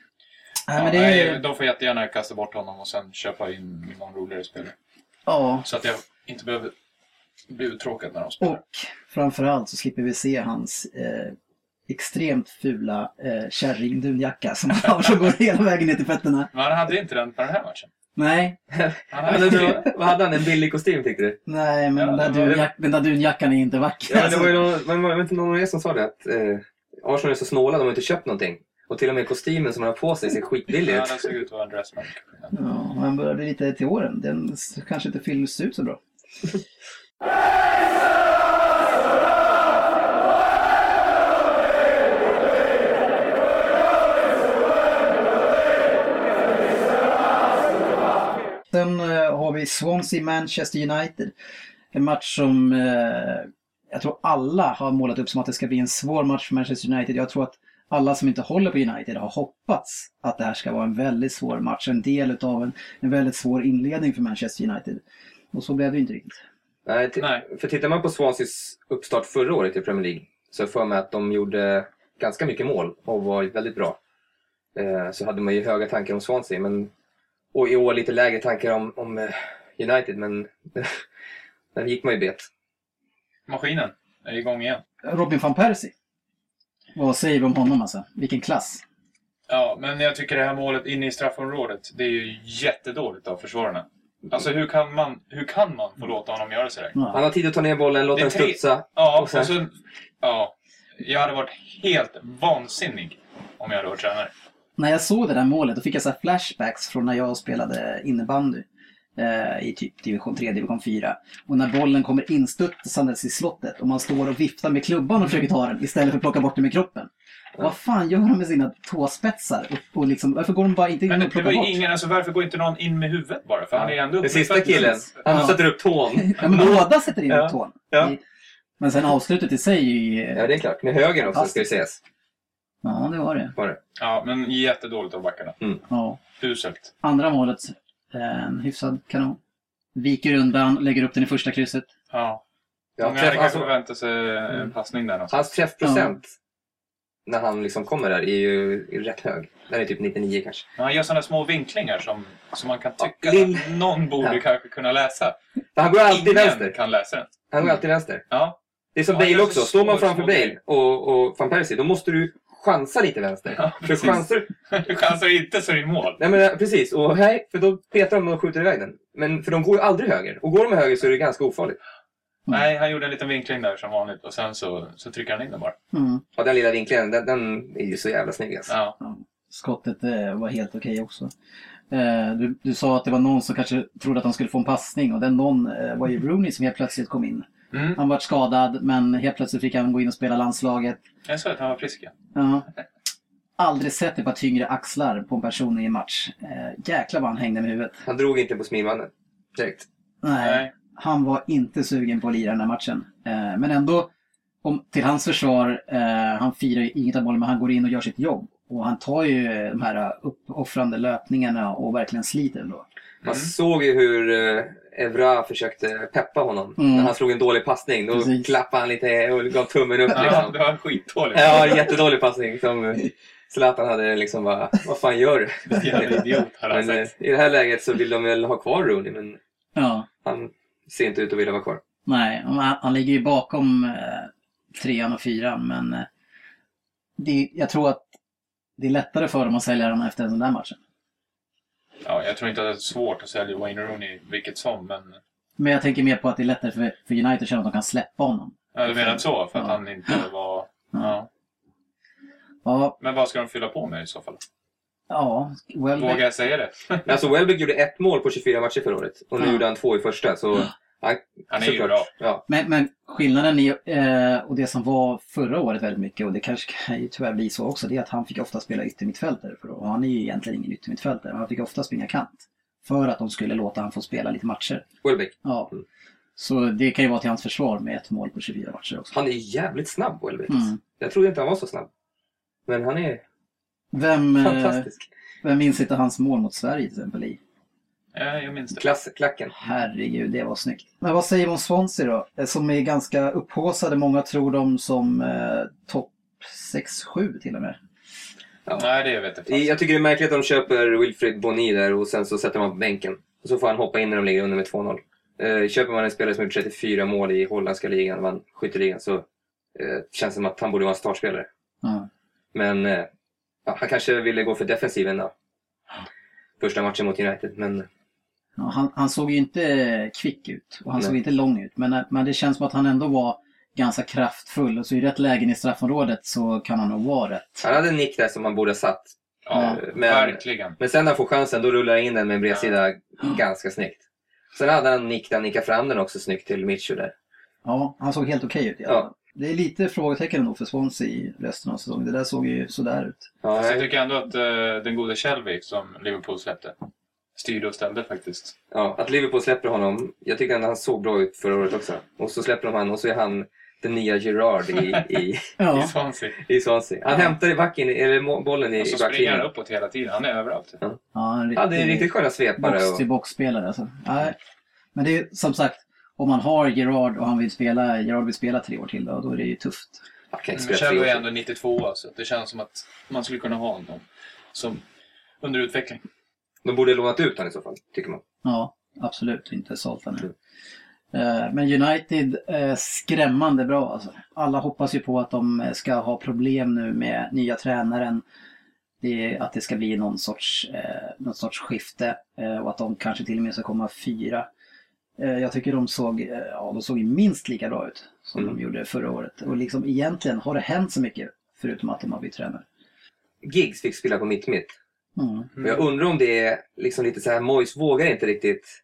Nej, ja, men det nej, är... de får jättegärna kasta bort honom och sen köpa in någon roligare spelare. Ja, Så att jag inte behöver bli uttråkad när de spelar. och framförallt så slipper vi se hans eh, extremt fula eh, kärringdunjacka som han har som går hela vägen ner till fötterna. Men han hade inte den på den här matchen. Nej, Han Men hade vad hade han? En billig kostym tyckte du? nej, men Ja, den, där var- den där dunjackan är inte vacker. Ja, men det var ju alltså. någon, men var det inte någon av er som sa det? Att eh, Arsenal är så snåla, de har inte köpt någonting. Och till och med kostymen som han har på sig ser skitbillig Ja, ut. den såg ut att vara en dressman. Ja, han börjar bli lite till åren. Den kanske inte fylls ut så bra. Sen eh, har vi Swansea-Manchester United. En match som eh, jag tror alla har målat upp som att det ska bli en svår match för Manchester United. Jag tror att alla som inte håller på United har hoppats att det här ska vara en väldigt svår match. En del av en, en väldigt svår inledning för Manchester United. Och så blev det inte riktigt. Nej, Nej. För tittar man på Swanseas uppstart förra året i Premier League så är jag mig att de gjorde ganska mycket mål och var väldigt bra. Eh, så hade man ju höga tankar om Swansea. Men, och i år lite lägre tankar om, om eh, United, men <laughs> där gick man ju bet. Maskinen är igång igen. Robin van Persie. Vad säger vi om honom alltså? Vilken klass. Ja, men jag tycker det här målet inne i straffområdet, det är ju jättedåligt av försvararna. Alltså hur kan man, hur kan man få låta honom göra sådär? Han har tid att ta ner bollen, låta den tre- studsa. Ja, Och och sen- sen... Ja. Jag hade varit helt vansinnig om jag hade varit tränare. När jag såg det där målet då fick jag så här flashbacks från när jag spelade innebandy. Eh, I typ division 3, division 4. Och när bollen kommer instutsandes i slottet och man står och viftar med klubban och försöker ta den istället för att plocka bort den med kroppen. Vad fan gör de med sina tåspetsar? Och, och liksom, varför går de bara inte in Men och det plockar bort? ingen, alltså varför går inte någon in med huvudet bara? För han är ändå Den sista killen, han Ja. sätter upp tån. <laughs> Ja, men båda sätter in Ja. tån. Ja. I- Men sen avslutet i sig är ju... Ja, det är klart. Med höger också ska det sägas. Ja, det var det. Var det. Ja, men jättedåligt av backarna. Ja. Uselt. Andra målet, en hyfsad kanon. Viker undan, lägger upp den i första krysset. Ja. Ja, Många hade träff, kanske alltså, förväntat sig en passning där någonstans. hans träffprocent när han liksom kommer där är ju är rätt hög. Den är typ 99 kanske. Men han gör sådana små vinklingar som, som man kan tycka Ja, att någon borde Ja. kanske kunna läsa. Han går alltid Ingen vänster. kan läsa den. Han går alltid vänster. Ja. Det är som Ja, Bale så också. Står man framför Bale och, och van Persie, då måste du chansa lite vänster. Ja, för precis. chanser... <laughs> Du chansar inte så är det mål. Nej men eh, precis, och nej, för då petar de och skjuter iväg den. Men för de går ju aldrig höger. Och går de med höger så är det ganska ofarligt. Nej, han gjorde en liten vinkling där som vanligt och sen så, så trycker han in den bara. Mm. Och den lilla vinklingen, den, den är ju så jävla snygg alltså. Ja. Skottet eh, var helt okej också. Eh, du, du sa att det var någon som kanske trodde att han skulle få en passning och den någon eh, var ju Rooney som helt plötsligt kom in. Mm. Han var skadad men helt plötsligt fick han gå in och spela landslaget. Jag sa att han var frisk. ja. Ja. Aldrig sett ett par tyngre axlar på en person i en match. Eh, jäklar vad han hängde med huvudet. Han drog inte på smilmannen direkt. Nej, Nej. han var inte sugen på att lira den här matchen. Eh, men ändå, om, till hans försvar, eh, han firar ju inget av målen men han går in och gör sitt jobb. Och han tar ju eh, de här uppoffrande löpningarna och verkligen sliter ändå. Man Mm. såg ju hur uh, Evra försökte peppa honom. Mm. När han slog en dålig passning. Då Precis. klappade han lite och gav tummen upp. Ja, Liksom. det var skitdåligt. Ja, jättedålig passning. Som Zlatan hade liksom bara, vad fan gör du? Jävla idiot han Men eh, sagt. i det här läget så vill de väl ha kvar Rooney, men Ja, han ser inte ut att vilja vara kvar. nej, han, han ligger ju bakom eh, trean och fyran men eh, det, jag tror att det är lättare för dem att sälja den efter en sån där matchen. Ja, jag tror inte att det är svårt att sälja Wayne Rooney vilket som, men... Men jag tänker mer på att det är lättare för, för United att känna att de kan släppa honom. Ja, du menar så? För att Ja. han inte <clears throat> var... Ja. Ja, Men vad ska de fylla på med i så fall? ja well, Vågar jag säga det? <laughs> Alltså Welbeck gjorde ett mål på 24 matcher förra året. Och nu Ja. gjorde han två i första. Så han, Han är ju bra. Ja. Men, men skillnaden i, eh, och det som var förra året väldigt mycket och det kanske <laughs> kan ju tyvärr bli så också, det är att han fick ofta spela yttermittfältare. För och han är ju egentligen ingen yttermittfältare, men han fick ofta springa kant. För att de skulle låta han få spela lite matcher. Welbeck. Ja. Mm. Så det kan ju vara till hans försvar med ett mål på 24 matcher också. Han är jävligt snabb, Welbeck. Mm. Jag trodde inte han var så snabb. Men han är Vem, eh, fantastisk. vem minns inte hans mål mot Sverige till exempel i? Ja, jag minns det. Klass, klacken. Herregud, det var snyggt. Men vad säger vi om Swansea då? Eh, Som är ganska upphaussade. Många tror dem som eh, topp 6-7 till och med. Ja. Nej, det vet jag faktiskt. Jag tycker det är märkligt att de köper Wilfred Boni där och sen så sätter man på bänken. Och så får han hoppa in när de ligger under med 2-0. Eh, köper man en spelare som gjort 34 mål i holländska ligan, vann skytteligan, så eh, känns det som att han borde vara en startspelare. Ja. Men eh, han kanske ville gå för defensiven då. Första matchen mot United, men Ja, han, han såg ju inte kvick ut och han Nej. såg inte lång ut. Men, men det känns som att han ändå var ganska kraftfull. Och så i rätt lägen i straffområdet så kan han nog vara rätt. han hade en nick där som han borde ha satt. Ja, men- verkligen. Men sen när han får chansen, då rullar han in den med en bredsida ganska snyggt. Sen hade han en nick där han nickade fram den också snyggt till Mitchell där. Ja, han såg helt okej ut i alla Ja. fall. Det är lite frågetecken ändå för Swansea i resten av säsongen. Det där såg ju sådär ut. Ja, Så jag tycker ändå att eh, den gode Shelby som Liverpool släppte styrde och ställde faktiskt. ja, att Liverpool släpper honom. Jag tycker att han såg bra ut förra året också. Och så släpper de han och så är han den nya Gerard i, i, <laughs> I Ja, Swansea. i Swansea. Han Ja. hämtar i backen, eller bollen i, Och i så springer han backlinjen. uppåt hela tiden. Han är överallt. ja en Ja, det är riktigt sköna svepare. box till Och, box-spelare alltså. Nej. Men det är som sagt, om man har Gerard och han vill spela, Gerard vill spela tre år till då, då är det ju tufft. tre är ändå 92 så det känns som att man skulle kunna ha honom som under utveckling. De borde lånat ut honom i så fall, tycker man. Ja, absolut. Inte sålt ännu. Eh, Men United är skrämmande bra alltså. Alla hoppas ju på att de ska ha problem nu med nya tränaren. Det, att det ska bli någon sorts, eh, någon sorts skifte eh, och att de kanske till och med ska komma fyra. Eh, jag tycker de såg, ja, de såg minst lika bra ut som Mm. de gjorde förra året. Och liksom egentligen har det hänt så mycket förutom att de har bytt tränare. Giggs fick spela på mitt-mitt. Mm. Jag undrar om det är liksom lite så här, Moyes vågar inte riktigt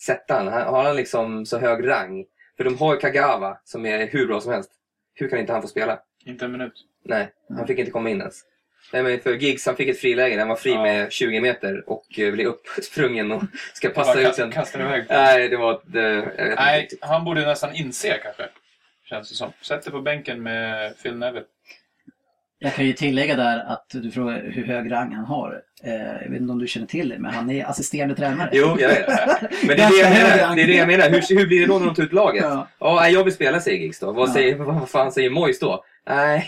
sätta han. Har han liksom så hög rang? För de har ju Kagawa som är hur bra som helst. Hur kan inte han få spela? Inte en minut. Nej, han fick inte komma in ens. Nej, men för Giggs, han fick ett friläge. Han var fri Ja. med 20 meter och eh, blev uppsprungen och <laughs> ska passa ut sen. Kastar iväg. Nej, det var... Det, inte Nej, han borde nästan inse kanske. Känns det som. Sätt dig på bänken med Phil Neville. Jag kan ju tillägga där att du frågar hur hög rang han har. Eh, jag vet inte om du känner till det, men han är assisterande tränare. Jo, jag vet. Men det är det jag menar. Det är det jag menar. Hur, hur blir det då när de tar ut laget? Ja. Nej, jag vill spela, säger Giggs då. Vad, Ja. säger, vad fan säger Moyes då? Nej,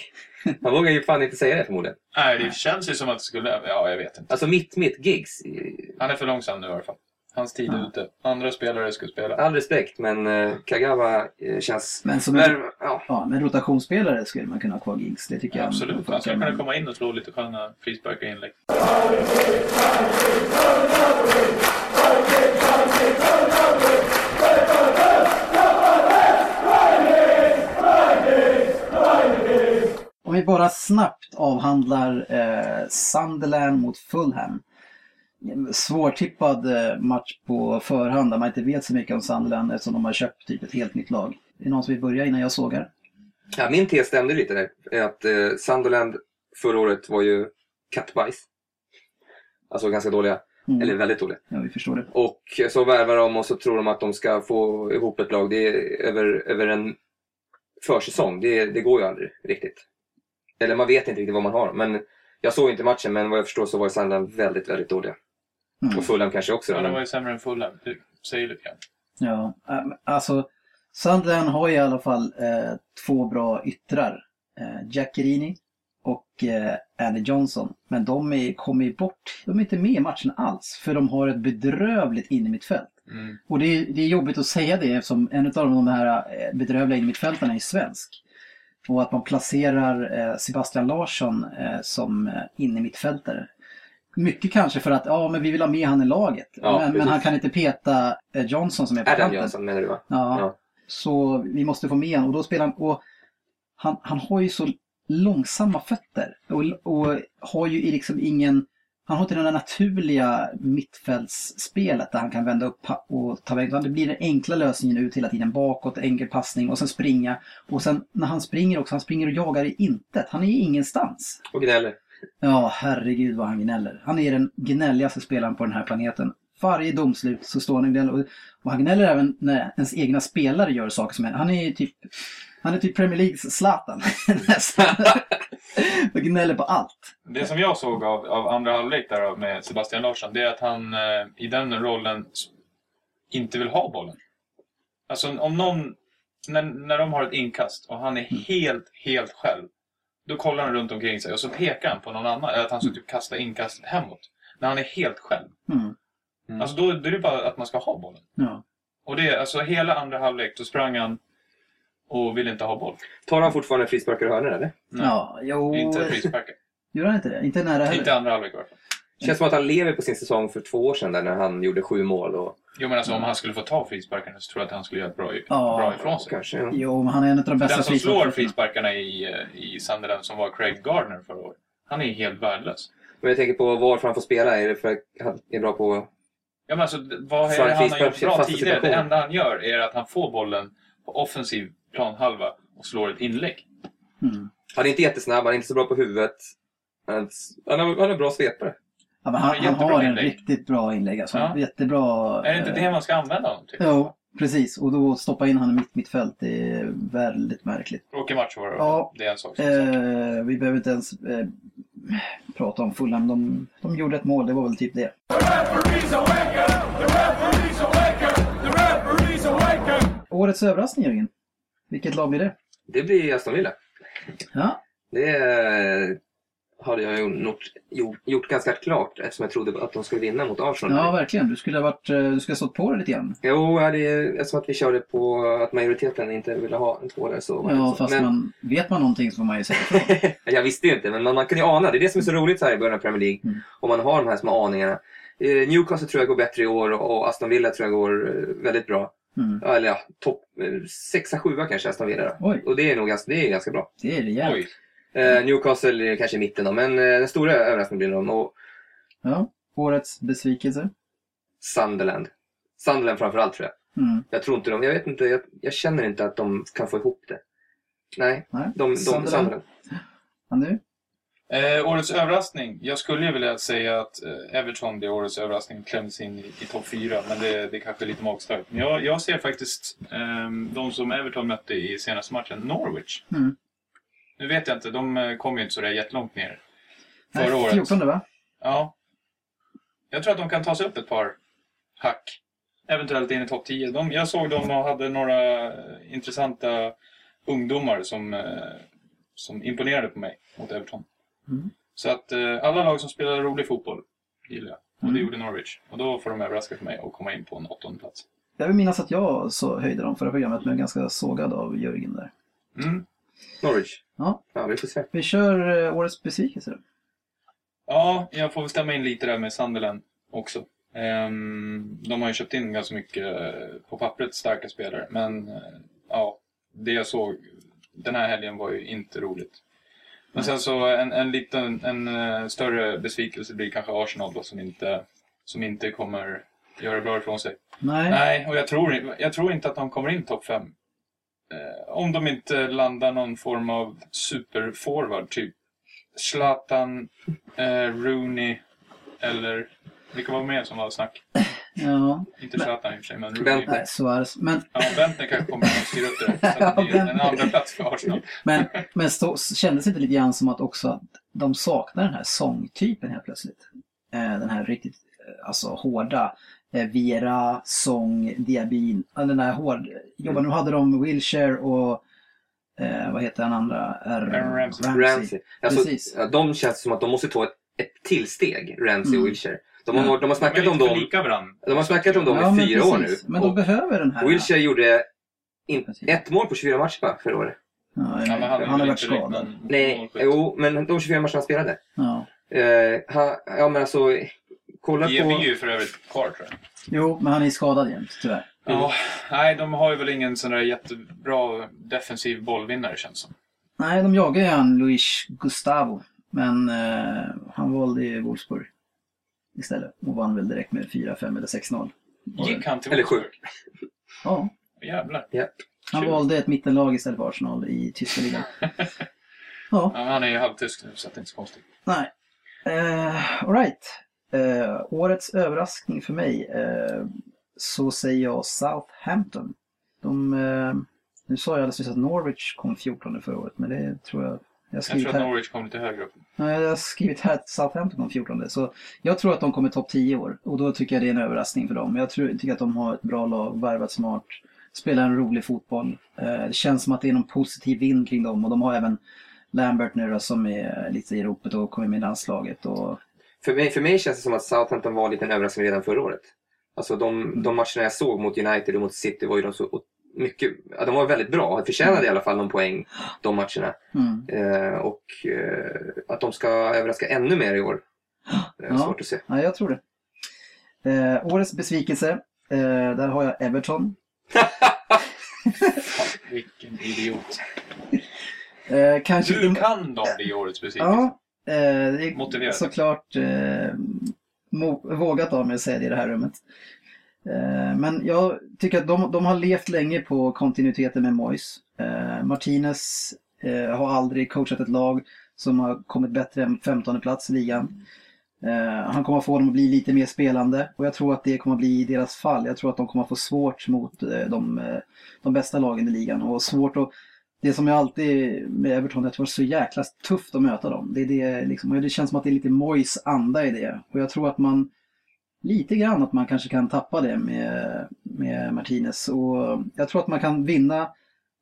han vågar ju fan inte säga det förmodligen. Nej, det känns ju som att det skulle... Ja, jag vet inte. Alltså mitt, mitt Giggs, Han är för långsam nu i alla fall. Hans tid är Ja. ute. Andra spelare ska spela. all respekt, men eh, Kagawa eh, känns... Men som en, Men, ja, ja, men rotationsspelare skulle man kunna ha kvar Giggs. Det tycker jag. Absolut. Han ska kunna komma in och slå lite sköna frisparkar inlägg. Om vi bara snabbt avhandlar eh, Sunderland mot Fulham. Svårtippad eh, match på förhand där man inte vet så mycket om Sunderland eftersom de har köpt typ ett helt nytt lag. Är det någon som vill börja innan jag sågar? ja, min tes stämde lite där. är Att eh, Sunderland förra året var ju kattbajs. Alltså ganska dåliga. Mm. Eller väldigt dåliga. Ja, vi förstår det. Och så värvar de och så tror de att de ska få ihop ett lag. Det är över, över en försäsong. Det, det går ju aldrig riktigt. Eller man vet inte riktigt vad man har. Men jag såg inte matchen, men vad jag förstår så var Sunderland väldigt, väldigt dåliga. Mm. Och Fulham kanske också. Ja, de var ju sämre än Fulham. Det säger lite grann. Ja, ähm, alltså Sunderland har i alla fall eh, två bra yttrar. Eh, Jack och eh, Andy Johnson. Men de är, kommer ju bort, de är inte med i matchen alls. För de har ett bedrövligt innermittfält. Mm. Och det är, det är jobbigt att säga det eftersom en av de här eh, bedrövliga innermittfältarna är svensk. Och att man placerar eh, Sebastian Larsson eh, som innermittfältare. Mycket kanske för att ja, men vi vill ha med han i laget. Ja, men, men han kan inte peta eh, Johnson som är på Adam. Johnson menar du va? Ja. Ja. Så vi måste få med honom. Och då spelar han... Och han, han har ju så långsamma fötter. Och, och har ju liksom ingen... Han har inte det där naturliga mittfältsspelet där han kan vända upp och ta väg. Utan det blir den enkla lösningen ut hela tiden bakåt, enkel passning och sen springa. Och sen när han springer också, han springer och jagar i intet. Han är ingenstans. Och gnäller. Ja, herregud vad han gnäller. Han är den gnälligaste spelaren på den här planeten. Varje domslut så står han och gnäller. Och, han gnäller även när ens egna spelare gör saker som han. Han är ju typ, han är typ Premier Leagues Zlatan. <laughs> Nästan. <laughs> och gnäller på allt. Det som jag såg av, av andra halvlek där med Sebastian Larsson, det är att han eh, i den rollen inte vill ha bollen. Alltså om någon, när, när de har ett inkast och han är helt, helt själv. Då kollar han runt omkring sig och så pekar han på någon annan, eller att han ska typ kasta inkast hemåt. När han är helt själv. Mm. Mm. Alltså då, då är det bara att man ska ha bollen. Ja. Och det är alltså hela andra halvlek, då sprang han och ville inte ha boll. Tar han fortfarande frisparkar och hörnor eller? Nej. ja, jo. Inte frisparkar. Gör han inte det? Inte nära heller? Inte andra halvlek i alla fall. Känns som att han lever på sin säsong för två år sedan där när han gjorde sju mål. Och, Jo men alltså om han skulle få ta frisparkarna så tror jag att han skulle göra ett bra, Ja. bra ifrån sig. kanske, ja. Jo, men han är en av de bästa Den som slår frisparkarna. i, eh, i Sunderland som var Craig Gardner förra året. Han är helt värdelös. Men jag tänker på varför han får spela. Är det för att han är bra på... Ja, men alltså, vad är det en han har gjort bra tidigare? Det enda han gör är att han får bollen på offensiv planhalva och slår ett inlägg. Mm. Han är inte jättesnabb, han är inte så bra på huvudet. Han är, han är, är bra svepare. Ja, men han, Ja, han har en inlägg. riktigt bra inlägg. Alltså. Ja. Jättebra. Är det inte eh, det man ska använda honom till? Jo, precis. Och då stoppa in han i mitt mittfält, är väldigt märkligt. Tråkig match var det. Ja. Det är en sak. är. Eh, vi behöver inte ens eh, prata om Fulham. De, de gjorde ett mål, det var väl typ det. Årets överraskning Jörgen. Vilket lag blir det? Det blir Aston Villa. Ja, Det eh, hade jag ju gjort, gjort, gjort ganska klart eftersom jag trodde att de skulle vinna mot Arsenal. ja verkligen. Du skulle ha varit, eh, du skulle ha stått på det lite grann. Jo, hade, eftersom att vi körde på att majoriteten inte ville ha en tvåare så Ja, så. fast men, man, vet man någonting så får man ju säga. <laughs> Jag visste ju inte, men man, man kan ju ana. Det är det som är så roligt så här i början av Premier League. Mm. Om man har de här små aningarna. Eh, Newcastle tror jag går bättre i år och Aston Villa tror jag går eh, väldigt bra. Mm. Eller ja, topp eh, sexa, sjua kanske Aston Villa då. Oj, Och det är nog ganska, det är ganska bra. det är rejält. Oj. Eh, Newcastle är kanske i mitten då, men eh, den stora överraskningen blir nog och Ja. Årets besvikelse. Sunderland. Sunderland framförallt tror jag. Mm. Jag tror inte de, jag vet inte, jag, jag känner inte att de kan få ihop det. Nej, Nej. de, de, Sunderland. Sunderland. Men du? Eh, årets överraskning. Jag skulle ju vilja säga att eh, Everton blir årets överraskning och klämdes in i, i topp 4. Men det, det kanske är lite magstarkt. Men jag, jag ser faktiskt eh, de som Everton mötte i senaste matchen, Norwich. Mm. Nu vet jag inte, de eh, kom ju inte så där jättelångt ner förra Nej, året. 14 va? Ja. Jag tror att de kan ta sig upp ett par hack. Eventuellt in i topp 10. De, jag såg dem och hade några intressanta ungdomar som, eh, som imponerade på mig mot Everton. Mm. Så att eh, alla lag som spelar rolig fotboll gillar jag. Och det Mm. gjorde Norwich. Och då får de överraska för mig och komma in på en åttonde plats. Jag vill minnas att jag så höjde dem förra programmet, men ganska sågad av Jörgen där. Mm. Norwich. Ja. Ja, vi får se. Vi kör eh, årets besvikelse. då. Ja, jag får väl stämma in lite där med Sunderland också. Ehm, de har ju köpt in ganska mycket eh, på pappret starka spelare, men eh, ja, det jag såg den här helgen var ju inte roligt. Men sen så en, en liten, en större besvikelse blir kanske Arsenal då som inte, som inte kommer göra bra ifrån sig. Nej. Nej, och jag tror, jag tror inte att de kommer in topp fem. Eh, om de inte landar någon form av superforward, typ Zlatan, eh, Rooney eller vilka var med som var snack? Ja. Inte Zlatan i och för sig, men Rooney. Bentner. Suarez. Men, Ja, Bentner kanske kommer att styra upp det där. Så att det blir en andra plats för Arsenal. men, men stå, kändes det inte lite grann som att också att de saknar den här sångtypen helt plötsligt? Eh, den här riktigt alltså, hårda eh, Vera, sång, Diabin. Den där hård... Jobba, nu hade de Wilshire och eh, vad heter den andra? R- Ramsey. Ramsey. Alltså, Precis. ja, de känns som att de måste ta ett, ett tillsteg, Ramsey Mm. och Wilshire. De har, Ja. de har snackat De är om dem, de har snackat om dem Ja, i fyra år nu. precis. Men de Och behöver den här... Wilshire gjorde in, Precis. ett mål på 24 matcher bara förra året. Ja, Ja, men han, han har varit skadad. Nej, jo, men de 24 matcherna han spelade. Ja. Eh, han, ja men alltså, kolla är på... ju för övrigt kvar tror jag. Jo, men han är skadad jämt, tyvärr. Ja, nej, de har ju väl ingen sån där jättebra defensiv bollvinnare känns som. Nej, de jagar ju han Luis Gustavo. Men eh, han valde ju Wolfsburg istället och vann väl direkt med 4-5 eller 6-0. Gick han till Eller Wolfsburg? Ja, Jävlar. han Kul. valde ett mittenlag istället för Arsenal i tyska ligan. <laughs> Ja, Ja, han är ju halvtysk nu så att det är inte så konstigt. nej. Uh, Alright. Eh, årets överraskning för mig eh, så säger jag Southampton. De, eh, nu sa jag alldeles nyss att Norwich kom 14 förra året, men det tror jag jag Jag tror att här. Norwich kom lite högre upp. Nej, Jag har skrivit här att Southampton kom 14. Så jag tror att de kommer topp 10 i år. Och då tycker jag det är en överraskning för dem. Jag tror, tycker att de har ett bra lag, värvat smart, spelar en rolig fotboll. Eh, det känns som att det är någon positiv vind kring dem. Och de har även Lambert nu då, som är lite i ropet och kommer med i landslaget. Och, För mig, för mig känns det som att Southampton var en liten överraskning redan förra året. Alltså de, de matcherna jag såg mot United och mot City var ju de så mycket, ja, de var väldigt bra. Förtjänade i alla fall någon poäng de matcherna. mm. Eh, och eh, att de ska överraska ännu mer i år. Det är Ja. svårt att se. Ja, jag tror det. Eh, årets besvikelse. Eh, där har jag Everton. Vilken idiot. Eh, kanske Du kan de bli årets besvikelse. Ja, eh, det är Motiverat. såklart eh, vågat av mig att säga det i det här rummet. Eh, men jag tycker att de, de har levt länge på kontinuiteten med Moyes. Eh, Martinez eh, har aldrig coachat ett lag som har kommit bättre än 15 plats i ligan. Eh, han kommer att få dem att bli lite mer spelande och jag tror att det kommer att bli deras fall. Jag tror att de kommer att få svårt mot eh, de, de bästa lagen i ligan och svårt att det som jag alltid med Everton, det har varit så jäkla tufft att möta dem. Det, är det, liksom, och det känns som att det är lite Moyes anda i det. Och jag tror att man, lite grann att man kanske kan tappa det med, med Martinez. Och jag tror att man kan vinna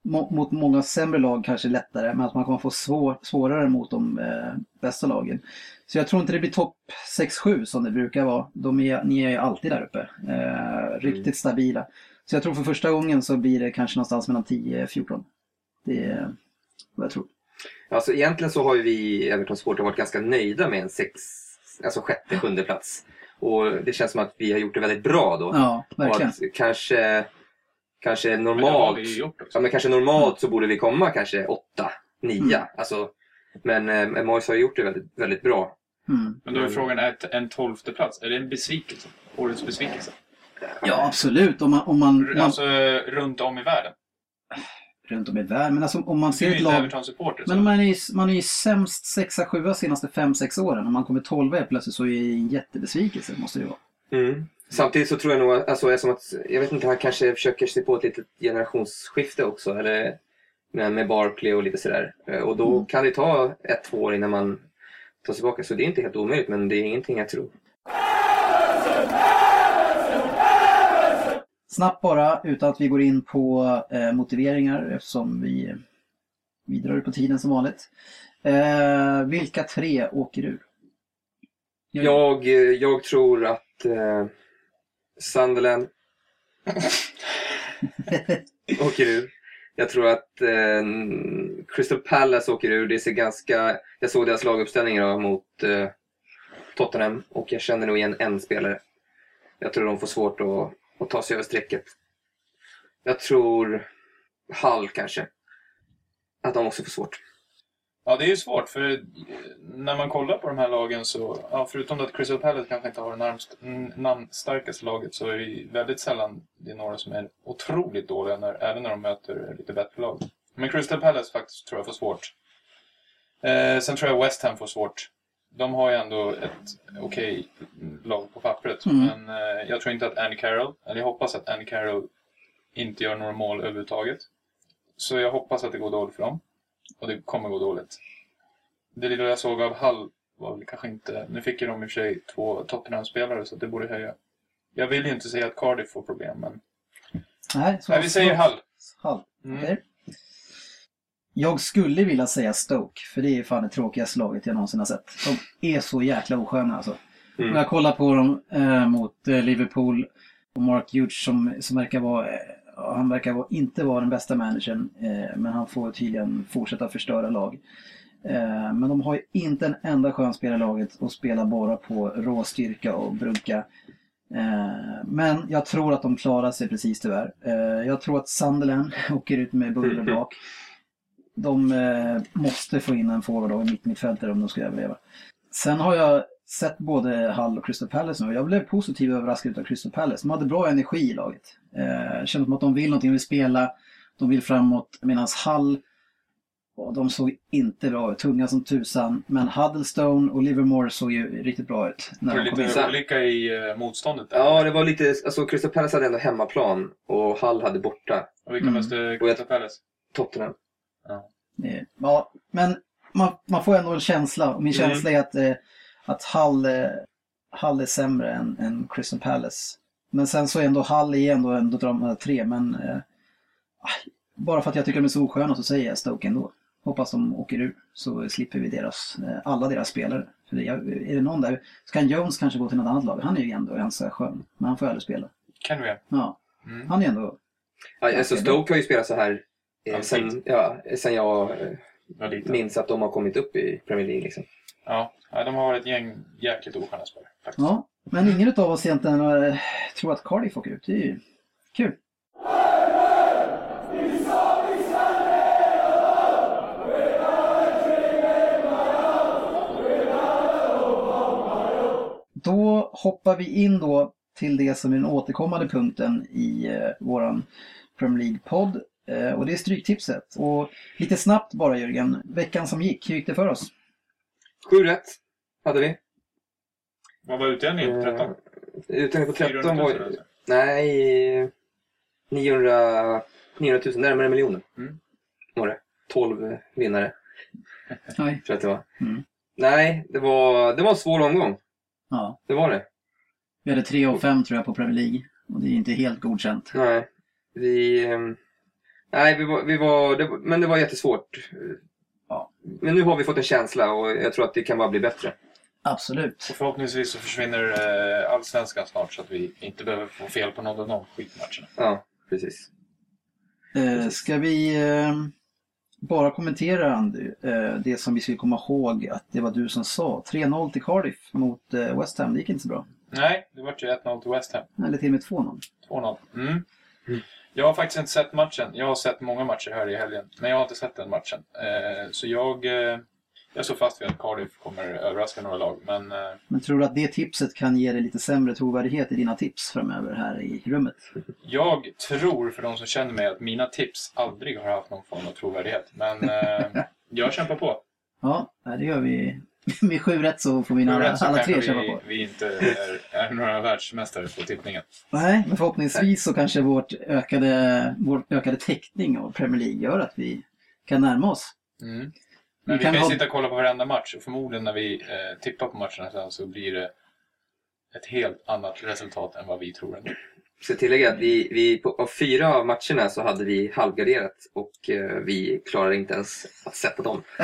mo- mot många sämre lag kanske lättare, men att man kommer få svår, svårare mot de eh, bästa lagen. Så jag tror inte det blir topp 6-7 som det brukar vara. De är, ni är ju alltid där uppe. Eh, riktigt stabila. Så jag tror för första gången så blir det kanske någonstans mellan 10-14. Det är vad jag tror. Alltså egentligen så har ju vi i Everton Sport varit ganska nöjda med en sex, alltså sjätte, sjunde plats. Och det känns som att vi har gjort det väldigt bra då. Ja, och verkligen. att kanske, kanske Men normalt, också. ja, men kanske normalt så borde vi komma kanske åtta, nio. Mm. Alltså, men eh, Moyes har gjort det väldigt, väldigt bra. Mm. Men då är frågan, är en tolfte plats, är det en besvikelse? Årets besvikelse? Ja, absolut. Om man, om man, man, Alltså runt om i världen? Runt om i världen. Men alltså om man ser är ett lag... Men man är man är ju sämst sexa, sjua senaste fem, sex åren. Om man kommer tolva helt plötsligt så är det en jättebesvikelse, måste det vara. Mm. Samtidigt så tror jag nog, alltså, eftersom att, jag vet inte, han kanske försöker sig på ett litet generationsskifte också. Eller med, med Barkley och lite sådär. Eh, Och då Mm. kan det ta ett, två år innan man tar sig tillbaka. Så det är inte helt omöjligt, men det är ingenting jag tror. Snabbt bara, utan att vi går in på eh, motiveringar eftersom vi, vi drar ut på tiden som vanligt. Eh, vilka tre åker ur? Jag, eh, jag tror att eh, Sunderland <laughs> åker ur. Jag tror att eh, Crystal Palace åker ur. Det ser ganska... Jag såg deras laguppställningar då mot eh, Tottenham och jag känner nog igen en spelare. Jag tror de får svårt att, och ta sig över strecket. Jag tror Hull kanske. Att de också får svårt. Ja, det är ju svårt för när man kollar på de här lagen så, ja, förutom att Crystal Palace kanske inte har det närmst, namnstarkaste laget så är det ju väldigt sällan det är några som är otroligt dåliga när, även när de möter lite bättre lag. Men Crystal Palace faktiskt tror jag får svårt. Eh, sen tror jag West Ham får svårt. De har ju ändå ett okej lag på pappret. Mm. Men eh, jag tror inte att Andy Carroll, eller jag hoppas att Andy Carroll inte gör några mål överhuvudtaget. Så jag hoppas att det går dåligt för dem. Och det kommer gå dåligt. Det lilla jag såg av Hall var väl kanske inte... Nu fick ju de i och för sig två Tottenham-spelare så det borde höja. Jag vill ju inte säga att Cardiff får problem, men... Nej, så Nej, vi säger Hall. Hall. Mm. Okej. Jag skulle vilja säga Stoke, för det är fan det tråkigaste laget jag någonsin har sett. De är så jäkla osköna alltså. Mm. Jag kollar på dem eh, mot eh, Liverpool och Mark Hughes som, som verkar vara, ja, han verkar vara, inte vara den bästa managern, eh, men han får tydligen fortsätta förstöra lag. Eh, men de har ju inte en enda skön spelare i laget och spelar bara på rå styrka och brunka. Eh, men jag tror att de klarar sig precis tyvärr. Jag tror att Sunderland <laughs> åker ut med buller och brak. De eh, måste få in en forward och en mittmittfältare om de ska överleva. Sen har jag sett både Hull och Crystal Palace nu och jag blev positivt överraskad av Crystal Palace. De hade bra energi i laget. Eh, kändes som att de vill någonting, de vill spela, de vill framåt. Medan Hull, ja, de såg inte bra ut. Tunga som tusan. Men Huddlestone och Livermore såg ju riktigt bra ut. När För de kom in. lite olika i uh, motståndet där. Ja, det var lite... Alltså Crystal Palace hade ändå hemmaplan och Hull hade borta. Och vilka Mm. mötte Crystal Palace? Tottenham. Ja, men man, man får ändå en känsla. Och min Mm. känsla är att, eh, att Hull, eh, Hull är sämre än, än Crystal Palace. Men sen så är ändå Hull är ändå, ändå de tre. Men eh, bara för att jag tycker de är så osköna så säger jag Stoke ändå. Hoppas de åker ur så slipper vi deras, eh, alla deras spelare. För är det någon där, så kan Jones kanske gå till något annat lag. Han är ju ändå ganska skön. Men han får ju aldrig spela. Kan vi? Ja, Mm. han är ändå... Ja, alltså Stoke har ju spelat så här eh, sen, ja, sen jag lite. minns att de har kommit upp i Premier League. Liksom. Ja. ja, de har varit ett gäng jäkligt osköna spelare. Faktiskt. Ja, men ingen av oss egentligen eh, tror att Cardiff åker ut. Det är ju kul. Då hoppar vi in då till det som är den återkommande punkten i eh, våran Premier League-podd. Eh, och det är Stryktipset. Och lite snabbt bara Jörgen, veckan som gick, hur gick det för oss? Sju rätt hade vi. Vad var utdelningen? 13? Utdelningen på 13 400 000 var alltså. Nej, 900, 900 000, närmare miljonen. Mm. Var det. 12 vinnare, <laughs> Nej. tror jag att det var. Mm. Nej, det var, det var en svår omgång. Ja, Det var det. vi hade 3 och 5 tror jag på Premier League. Och det är inte helt godkänt. Nej, vi... ehm, Nej, vi var, vi var, det, var- men det var jättesvårt. Ja. Men nu har vi fått en känsla och jag tror att det kan bara bli bättre. Absolut. Och förhoppningsvis så försvinner eh, allsvenskan snart så att vi inte behöver få fel på någon av de skitmatcherna. Ja, precis. Eh, ska vi eh, bara kommentera Andy, eh, det som vi skulle komma ihåg att det var du som sa. 3-0 till Cardiff mot eh, West Ham, det gick inte så bra. Nej, det vart ju 1-0 till West Ham. Eller till och med 2-0. 2-0. Mm. Mm. Jag har faktiskt inte sett matchen. Jag har sett många matcher här i helgen, men jag har inte sett den matchen. Eh, så jag, eh, jag står fast vid att Cardiff kommer överraska några lag. Men eh, Men tror du att det tipset kan ge dig lite sämre trovärdighet i dina tips framöver här i rummet? jag tror, för de som känner mig, att mina tips aldrig har haft någon form av trovärdighet. Men eh, <laughs> jag kämpar på. Ja, det gör vi. <laughs> Med sju rätt så får vi alla, alla tre vi, på. vi inte är, är några världsmästare på tippningen. Nej, men förhoppningsvis så kanske vårt ökade, vår ökade täckning av Premier League gör att vi kan närma oss. Mm. Vi Men vi kan kan ju ha- sitta och kolla på varenda match och förmodligen när vi eh, tippar på matcherna sen så blir det ett helt annat resultat än vad vi tror ändå. ska tillägga att vi, vi på, av fyra av matcherna så hade vi halvgarderat och eh, vi klarade inte ens att sätta dem. <laughs>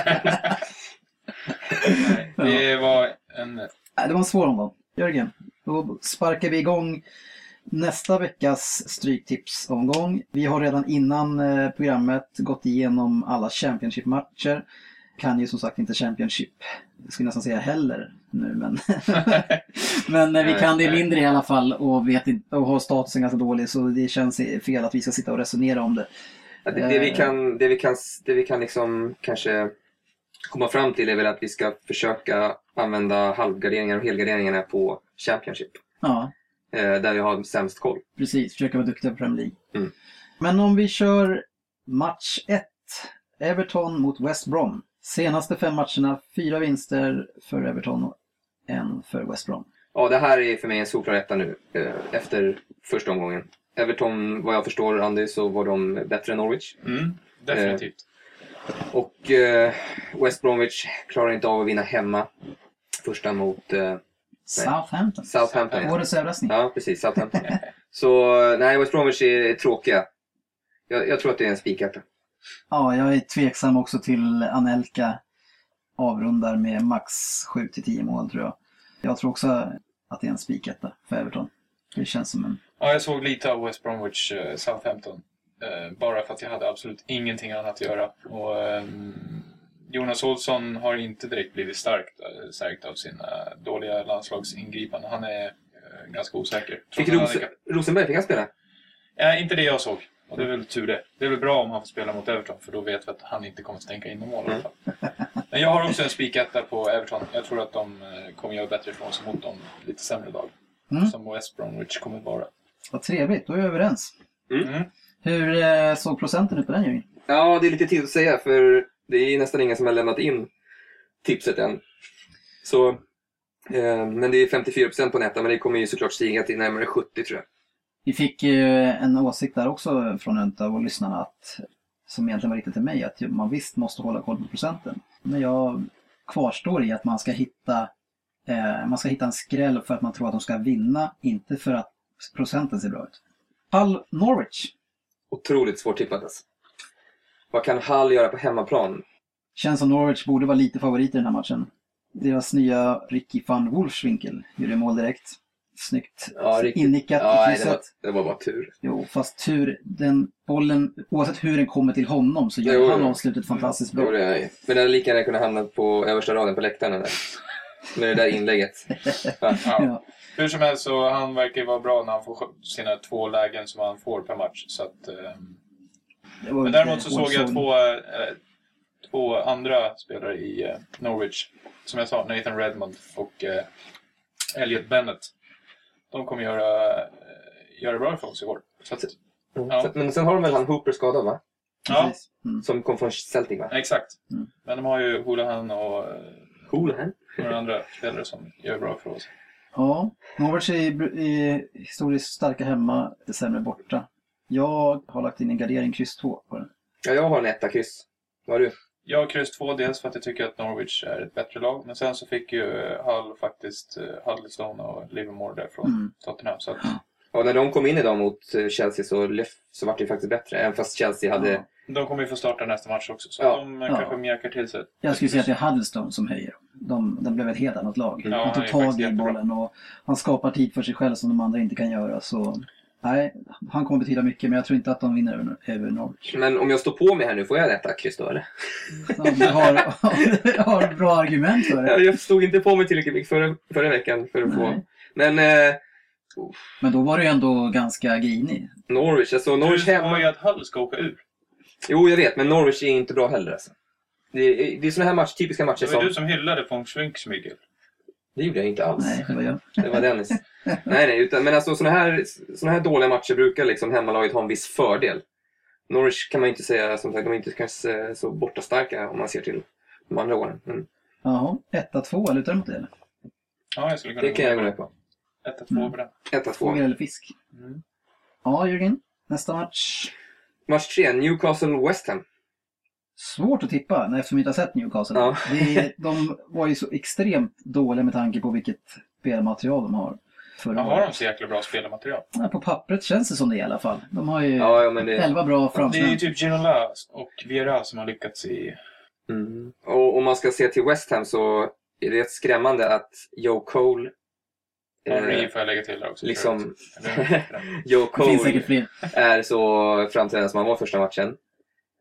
Det var en... Nej, det var en svår omgång. Jörgen, då sparkar vi igång nästa veckas Stryktipsomgång. Vi har redan innan eh, programmet gått igenom alla Championship-matcher. Kan ju som sagt inte Championship, jag skulle nästan säga heller nu, men, <laughs> men eh, vi Nej, kan det nej. mindre i alla fall och, vet inte, och har statusen ganska dålig så det känns fel att vi ska sitta och resonera om det. Det, det vi Eh. kan, det vi kan, det vi kan liksom kanske komma fram till är väl att vi ska försöka använda halvgarderingar och helgarderingarna på Championship. Ja, Eh, där vi har sämst koll. Precis, försöka vara duktiga på Premier League. Mm. Men om vi kör match 1. Everton mot West Brom. Senaste fem matcherna, fyra vinster för Everton och en för West Brom. Ja, det här är för mig en solklar etta nu eh, efter första omgången. Everton, vad jag förstår Andy, så var de bättre än Norwich. Mm, definitivt. Och eh, West Bromwich klarar inte av att vinna hemma. Första mot eh, Southampton. Southampton. Ja. Årets överraskning. ja, precis. Southampton. så nej, West Bromwich är tråkiga. Jag, jag tror att det är en spiketta. Ja, jag är tveksam också till Anelka. Avrundar med max 7-10 mål tror jag. Jag tror också att det är en spiketta för Everton. Det känns som en... Ja, jag såg lite av West Bromwich eh, Southampton. Eh, bara för att jag hade absolut ingenting annat att göra. Och, ehm, Jonas Olsson har inte direkt blivit starkt, eh, stärkt av sina dåliga landslagsingripanden. Han är eh, ganska osäker. Fick Ros- hade- Rosenberg, fick han spela? Ja, inte det jag såg. Och det är väl tur det. Det är väl bra om han får spela mot Everton för då vet vi att han inte kommer stänka in mål i alla fall. Men jag har också en spiketta på Everton. Jag tror att de kommer göra bättre ifrån sig mot de lite sämre lag. Mm. Som West Bromwich kommer vara. Vad trevligt, då är vi överens. Mm. Hur eh, såg procenten ut på den Jörgen? Ja, det är lite tid att säga för det är nästan ingen som har lämnat in tipset än. Så, eh, men det är 54% på nätet, men det kommer ju såklart stiga till närmare 70 tror jag. Vi fick eh, en åsikt där också från en av lyssnarna att, som egentligen var riktad till mig, att man visst måste hålla koll på procenten. Men jag kvarstår i att man ska hitta eh, man ska hitta en skräll för att man tror att de ska vinna, inte för att procenten ser bra ut. Hull Norwich Otroligt svårtippat alltså. Vad kan Hall göra på hemmaplan? känns som Norwich borde vara lite favorit i den här matchen. Deras nya Ricky van Wolfswinkel gjorde mål direkt. Snyggt Ja, innickat Ja, i nej, det, var, krysset. det var bara tur. Jo, fast tur, den bollen, oavsett hur den kommer till honom så gör Jo, han jo. avslutet fantastiskt bra. det, men den hade lika gärna kunnat hamna på översta raden på läktaren. Där. Med det där inlägget. Ja. Ja. Ja. Hur som helst så han verkar ju vara bra när han får sina två lägen som han får per match. Så att, var men däremot så såg jag två, eh, två andra spelare i eh, Norwich. Som jag sa, Nathan Redmond och eh, Elliot Bennett. De kommer göra, eh, göra bra ifrån sig i år. Så att, Ja. Så, men sen har de väl han Hooper skadad va? ja. Mm. Som kom från Celtic va? exakt. Mm. Men de har ju Houlihan och eh, Hoolan? Några andra spelare som gör bra ifrån sig. Ja, Norwich är, är historiskt starka hemma, lite sämre borta. Jag har lagt in en gardering kryss 2 på den. Ja, jag har en etta kryss. Vad har du? Jag har kryss 2 dels för att jag tycker att Norwich är ett bättre lag. Men sen så fick ju eh, Hull faktiskt uh, Huddlestone och Livermore därifrån Mm. Tottenham. Så att, Ja, när de kom in idag mot eh, Chelsea så, lef- så var det ju faktiskt bättre. Även fast Chelsea hade... Ja. de kommer ju få starta nästa match också. Så Ja. de Ja. kanske mjäkar till sig. Jag skulle säga att det är Huddlestone som höjer. De, de blev ett helt annat lag. Ja, han tog tag i bollen och han skapar tid för sig själv som de andra inte kan göra. Så nej, han kommer betyda mycket men jag tror inte att de vinner över, över Norwich. Men om jag står på mig här nu, får jag en etta kryss då eller? Om du har, om <laughs> du har bra argument för det. Ja, Jag stod inte på mig tillräckligt mycket förra, förra veckan för att få... Nej. Men eh, Men då var du ju ändå ganska grinig. Norwich, alltså Norwich Du hemma... ju att Hull ska åka ur. Jo, jag vet, men Norwich är inte bra heller alltså. Det är, det är såna här match, typiska matcher Det var som... du som hyllade von Schwenks Miguel. Det gjorde jag inte alls. Nej, det var jag. Det var Dennis. <laughs> nej, nej, utan, men alltså såna här, såna här dåliga matcher brukar liksom hemmalaget ha en viss fördel. Norwich kan man ju inte säga, som sagt, de är inte kanske så bortastarka om man ser till de andra åren. Men Jaha, 1-2, lutar du mot det eller? Ja, jag skulle kunna det kan jag gå med på. 1-2 på den. 1-2. Fågel eller fisk? Mm. Ja, Jörgen. Nästa match. Match 3, Newcastle-West Ham. Svårt att tippa nej, eftersom vi inte har sett Newcastle. Ja. Det, de var ju så extremt dåliga med tanke på vilket spelmaterial de har. Förra Ja, har de så jäkla bra spelarmaterial? Ja, på pappret känns det som det i alla fall. De har ju Ja, ja, men det... 11 bra Det är ju typ Ginola och Viera som har lyckats i... Mm. Och om man ska se till West Ham så är det rätt skrämmande att Joe Cole... Henry får jag lägga till där också. liksom... <laughs> Joe Det finns Cole är så framträdande som han var första matchen.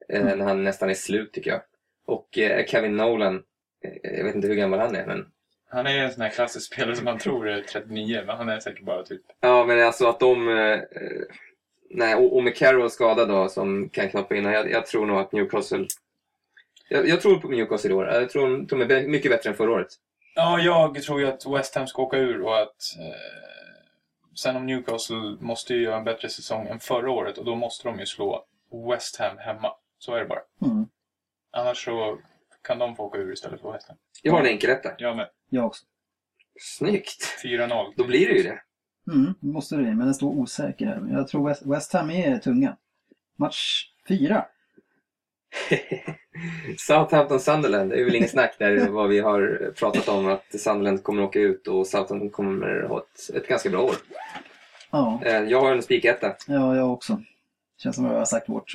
Eh, Mm. När han nästan är slut tycker jag. Och eh, Kevin Nolan, eh, jag vet inte hur gammal han är men... Han är en sån här klassisk spelare som man tror är 39, men han är säkert bara typ... Ja men alltså att de... Eh, nej, och, och med Carroll skadad då som kan knoppa in. Jag, jag tror nog att Newcastle... Jag, jag tror på Newcastle i år. Jag tror de är mycket bättre än förra året. Ja, jag tror ju att West Ham ska åka ur och att... Eh, sen om Newcastle måste ju göra en bättre säsong än förra året och då måste de ju slå West Ham hemma. Så är det bara. Mm. Annars så kan de få åka ur istället för West Ham. Jag har en enkelrätta. Jag med. Jag också. Snyggt! 4-0. Då blir det ju det. Mm, det måste det, men den står osäker här. Jag tror West, West Ham är tunga. Match <laughs> 4. Southampton-Sunderland, det är väl inget snack där vad vi har pratat om att Sunderland kommer åka ut och Southampton kommer ha ett, ett ganska bra år. Ja, Eh, Jag har en spiketta. ja, jag också. Känns som att jag har sagt vårt.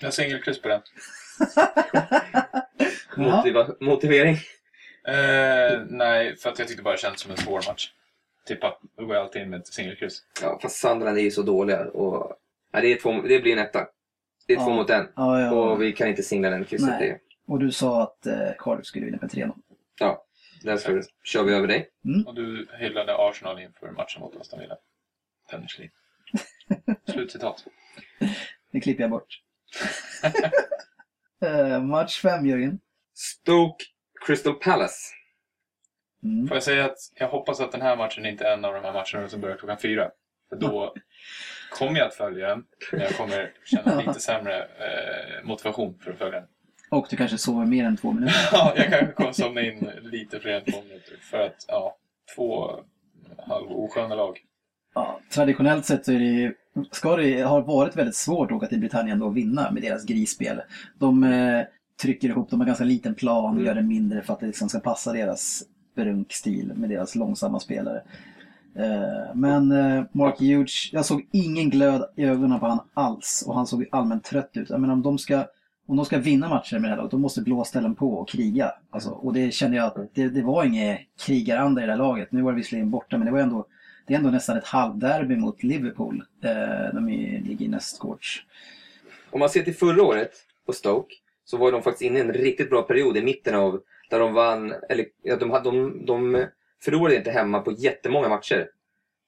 Jag singelkryss på den. <laughs> Ja. Motiva motivering. Eh, nej, för att jag tyckte bara det kändes som en svår match. Tippa. Då går jag alltid in med ett singelkryss. Ja, fast Sunderland är ju så dåliga och... Ja, det, är två, det blir en etta. Det är två Ja. mot en. Ja, ja. Och vi kan inte singla den krysset. Nej. Det, Och du sa att eh, Cardiff skulle vinna med 3-0. ja, därför kör vi över dig. Och du hyllade Arsenal inför matchen mot Aston Villa. Dennis Lee. <laughs> Slutcitat. Det klipper jag bort. <laughs> eh, match 5, Jörgen. Stoke Crystal Palace. Mm. Får jag säga att jag hoppas att den här matchen inte är en av de här matcherna som börjar klockan fyra. För då <laughs> kommer jag att följa den. Men jag kommer känna <laughs> lite sämre eh, motivation för att följa den. Och du kanske sover mer än två minuter. <laughs> Ja, jag kanske kommer somna in lite fler än två minuter. För att, ja, två halv osköna lag. Ja, traditionellt sett så är det, ju- ska det har varit väldigt svårt att åka till Britannien då och vinna med deras grisspel. De eh, trycker ihop, de har ganska liten plan, Mm. gör den mindre för att det liksom ska passa deras brunkstil med deras långsamma spelare. Eh, men eh, Mark Hughes, jag såg ingen glöd i ögonen på han alls och han såg allmänt trött ut. Jag menar om de ska om de ska vinna matcher med det här laget, då måste blåställen på och kriga. Alltså, och det kände jag att det, det var ingen krigaranda i det här laget. Nu var det visserligen borta, men det var ändå det är ändå nästan ett halvderby mot Liverpool. Eh, de ligger i nästgårds. Om man ser till förra året på Stoke så var de faktiskt inne i en riktigt bra period i mitten av där de vann, eller ja, de, hade- de, de förlorade inte hemma på jättemånga matcher.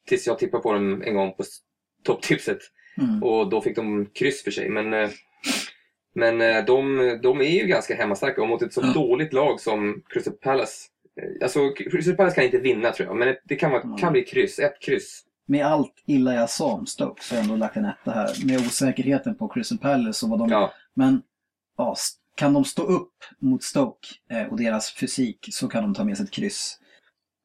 Tills jag tippade på dem en gång på topptipset Mm. och då fick de kryss för sig. Men, eh, men eh, de, de är ju ganska hemmastarka och mot ett så dåligt lag som Crystal Palace. eh, Alltså Crystal Palace kan inte vinna tror jag, men det kan, vara, Mm. kan bli kryss, ett kryss. Med allt illa jag sa om Stoke så har jag ändå lagt en etta här. Med osäkerheten på Crystal Palace och vad de... Ja, Men ja, kan de stå upp mot Stoke och deras fysik så kan de ta med sig ett kryss.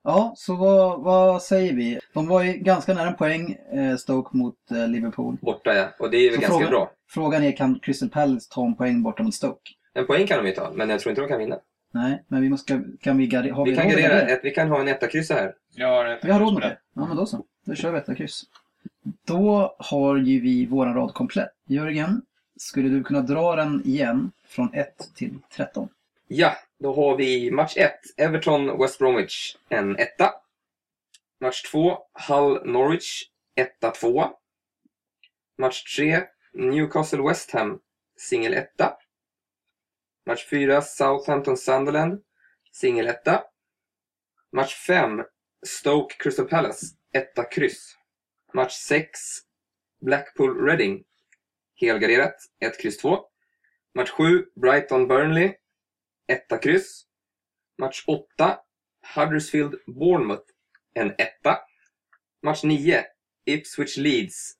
Ja, så vad, vad säger vi? De var ju ganska nära en poäng, eh, Stoke mot eh, Liverpool. borta ja. Och det är väl Så ganska frågan- bra. Frågan är, kan Crystal Palace ta en poäng borta mot Stoke? En poäng kan de ju ta, men jag tror inte de kan vinna. Nej, men vi måste, kan vi, har vi, Vi kan gardera, det? ett, vi kan ha en etta kryssa här. Jag har ett Vi har råd med det. Ja, men då så. Då kör vi etta kryss. Då har ju vi våran rad komplett. Jörgen, skulle du kunna dra den igen från 1 till 13? Ja, då har vi match 1. Everton West Bromwich, en etta. Match 2. Hull Norwich, etta, tvåa. Match 3. Newcastle West Ham, singel etta. Match 4. Southampton Sunderland, singel etta. Match 5. Stoke Crystal Palace, etta, kryss. Match 6. Blackpool Reading, helgarderat, 1, kryss 2. Match 7. Brighton Burnley, etta kryss. Match 8, Huddersfield Bournemouth, en etta. Match 9, Ipswich Leeds,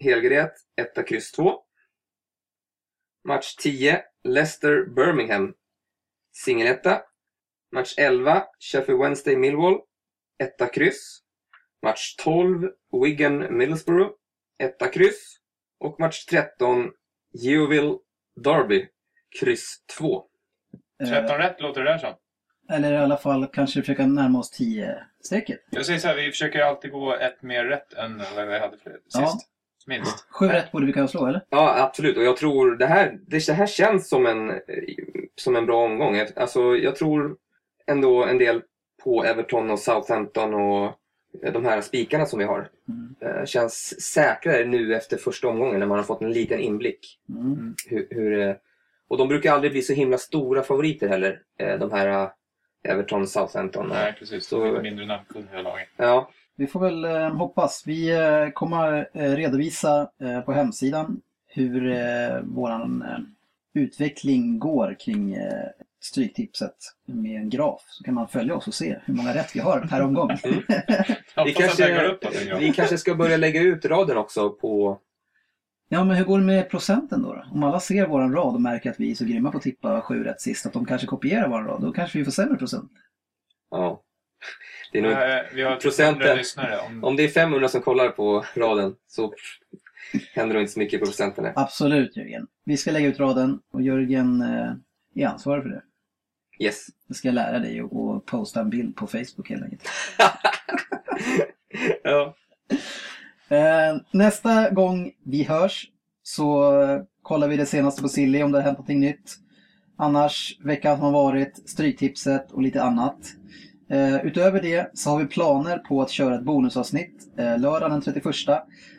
helgret, etta kryss 2. Match 10, Leicester Birmingham, singeletta. Match 11, Sheffield Wednesday Millwall, etta kryss. Match 12, Wigan Middlesbrough, etta kryss. Och match 13, Yeovil Derby, kryss 2. 13 rätt låter det där som. Eller i alla fall kanske försöka närma oss 10-strecket. Jag säger så här, vi försöker alltid gå ett mer rätt än vad vi hade för sist. Ja. Minst. Sju rätt borde vi kunna slå, eller? Ja, absolut. Och jag tror det här, det, här känns som en, som en bra omgång. Alltså, jag tror ändå en del på Everton och Southampton och de här spikarna som vi har. Mm. Eh, Känns säkrare nu efter första omgången när man har fått en liten inblick. Mm. Hur, hur, eh, och de brukar aldrig bli så himla stora favoriter heller. eh, De här eh, Everton, Southampton. Nej, precis. Så- Lite mindre namnkunniga lagen. Ja, Vi får väl eh, hoppas. Vi kommer redovisa på hemsidan hur våran utveckling går kring Stryktipset med en graf. Så kan man följa oss och se hur många rätt vi har per omgång. <laughs> Jag Vi kanske- vi kanske ska börja lägga ut raden också på... ja, men hur går det med procenten då? då? Om alla ser våran rad och märker att vi är så grymma på att tippa sju rätt sist, att de kanske kopierar våran rad, då kanske vi får sämre procent. Ja. Det är nog, Eh, Vi har Procenten. 100 lyssnare. Om... om det är 500 som kollar på raden så händer det inte så mycket på procenten. Absolut Jörgen. Vi ska lägga ut raden och Jörgen eh, är ansvarig för det. Yes. Jag ska lära dig att att posta en bild på Facebook helt enkelt. <laughs> ja. Eh, nästa gång vi hörs så kollar vi det senaste på Silly om det har hänt någonting nytt. Annars, veckan som har varit, Stryktipset och lite annat. Eh, utöver det så har vi planer på att köra ett bonusavsnitt eh, lördagen den 31.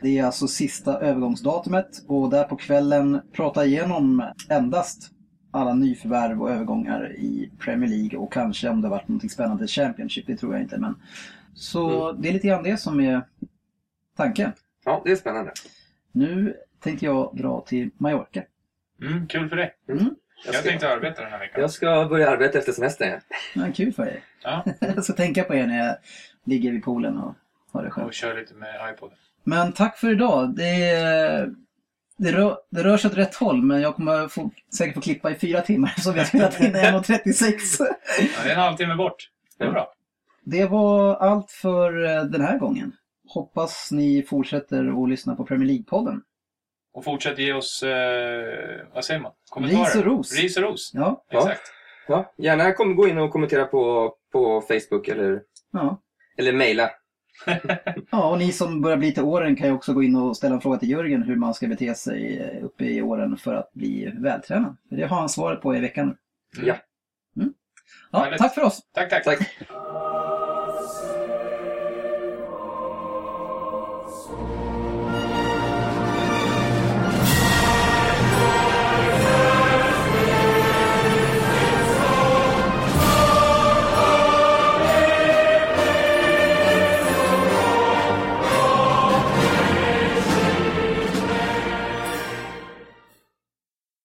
Det är alltså sista övergångsdatumet och där på kvällen prata igenom endast alla nyförvärv och övergångar i Premier League och kanske om det har varit någonting spännande i Championship, det tror jag inte. Men... Så det är lite grann det som är tanken. ja, det är spännande. Nu tänkte jag dra till Mallorca. Mm, kul för dig. Mm. Jag Jag ska, tänkte arbeta den här veckan. jag ska börja arbeta efter semestern. Ja, kul för er. Ja, <laughs> Jag ska tänka på er när jag ligger vid poolen och har det och skönt. kör lite med iPod. Men tack för idag. Det, det, rör, det rör sig åt rätt håll men jag kommer få, säkert få klippa i fyra timmar så vi har spelat in <laughs> 1.36. Ja, det är en halvtimme bort. Det är bra. Det var allt för eh, den här gången. Hoppas ni fortsätter att lyssna på Premier League-podden. Och fortsätt ge oss, eh, vad säger man? Kommentarer. Ris och ros. Ris och ros. Ja. Exakt. Ja, gärna kom, gå in och kommentera på, på Facebook eller, ja. eller mejla. <laughs> Ja, och ni som börjar bli till åren kan ju också gå in och ställa en fråga till Jörgen hur man ska bete sig eh, uppe i åren för att bli vältränad. För det har han svaret på i veckan. Ja. Mm. Ja, tack för oss! Tack, tack. Tack.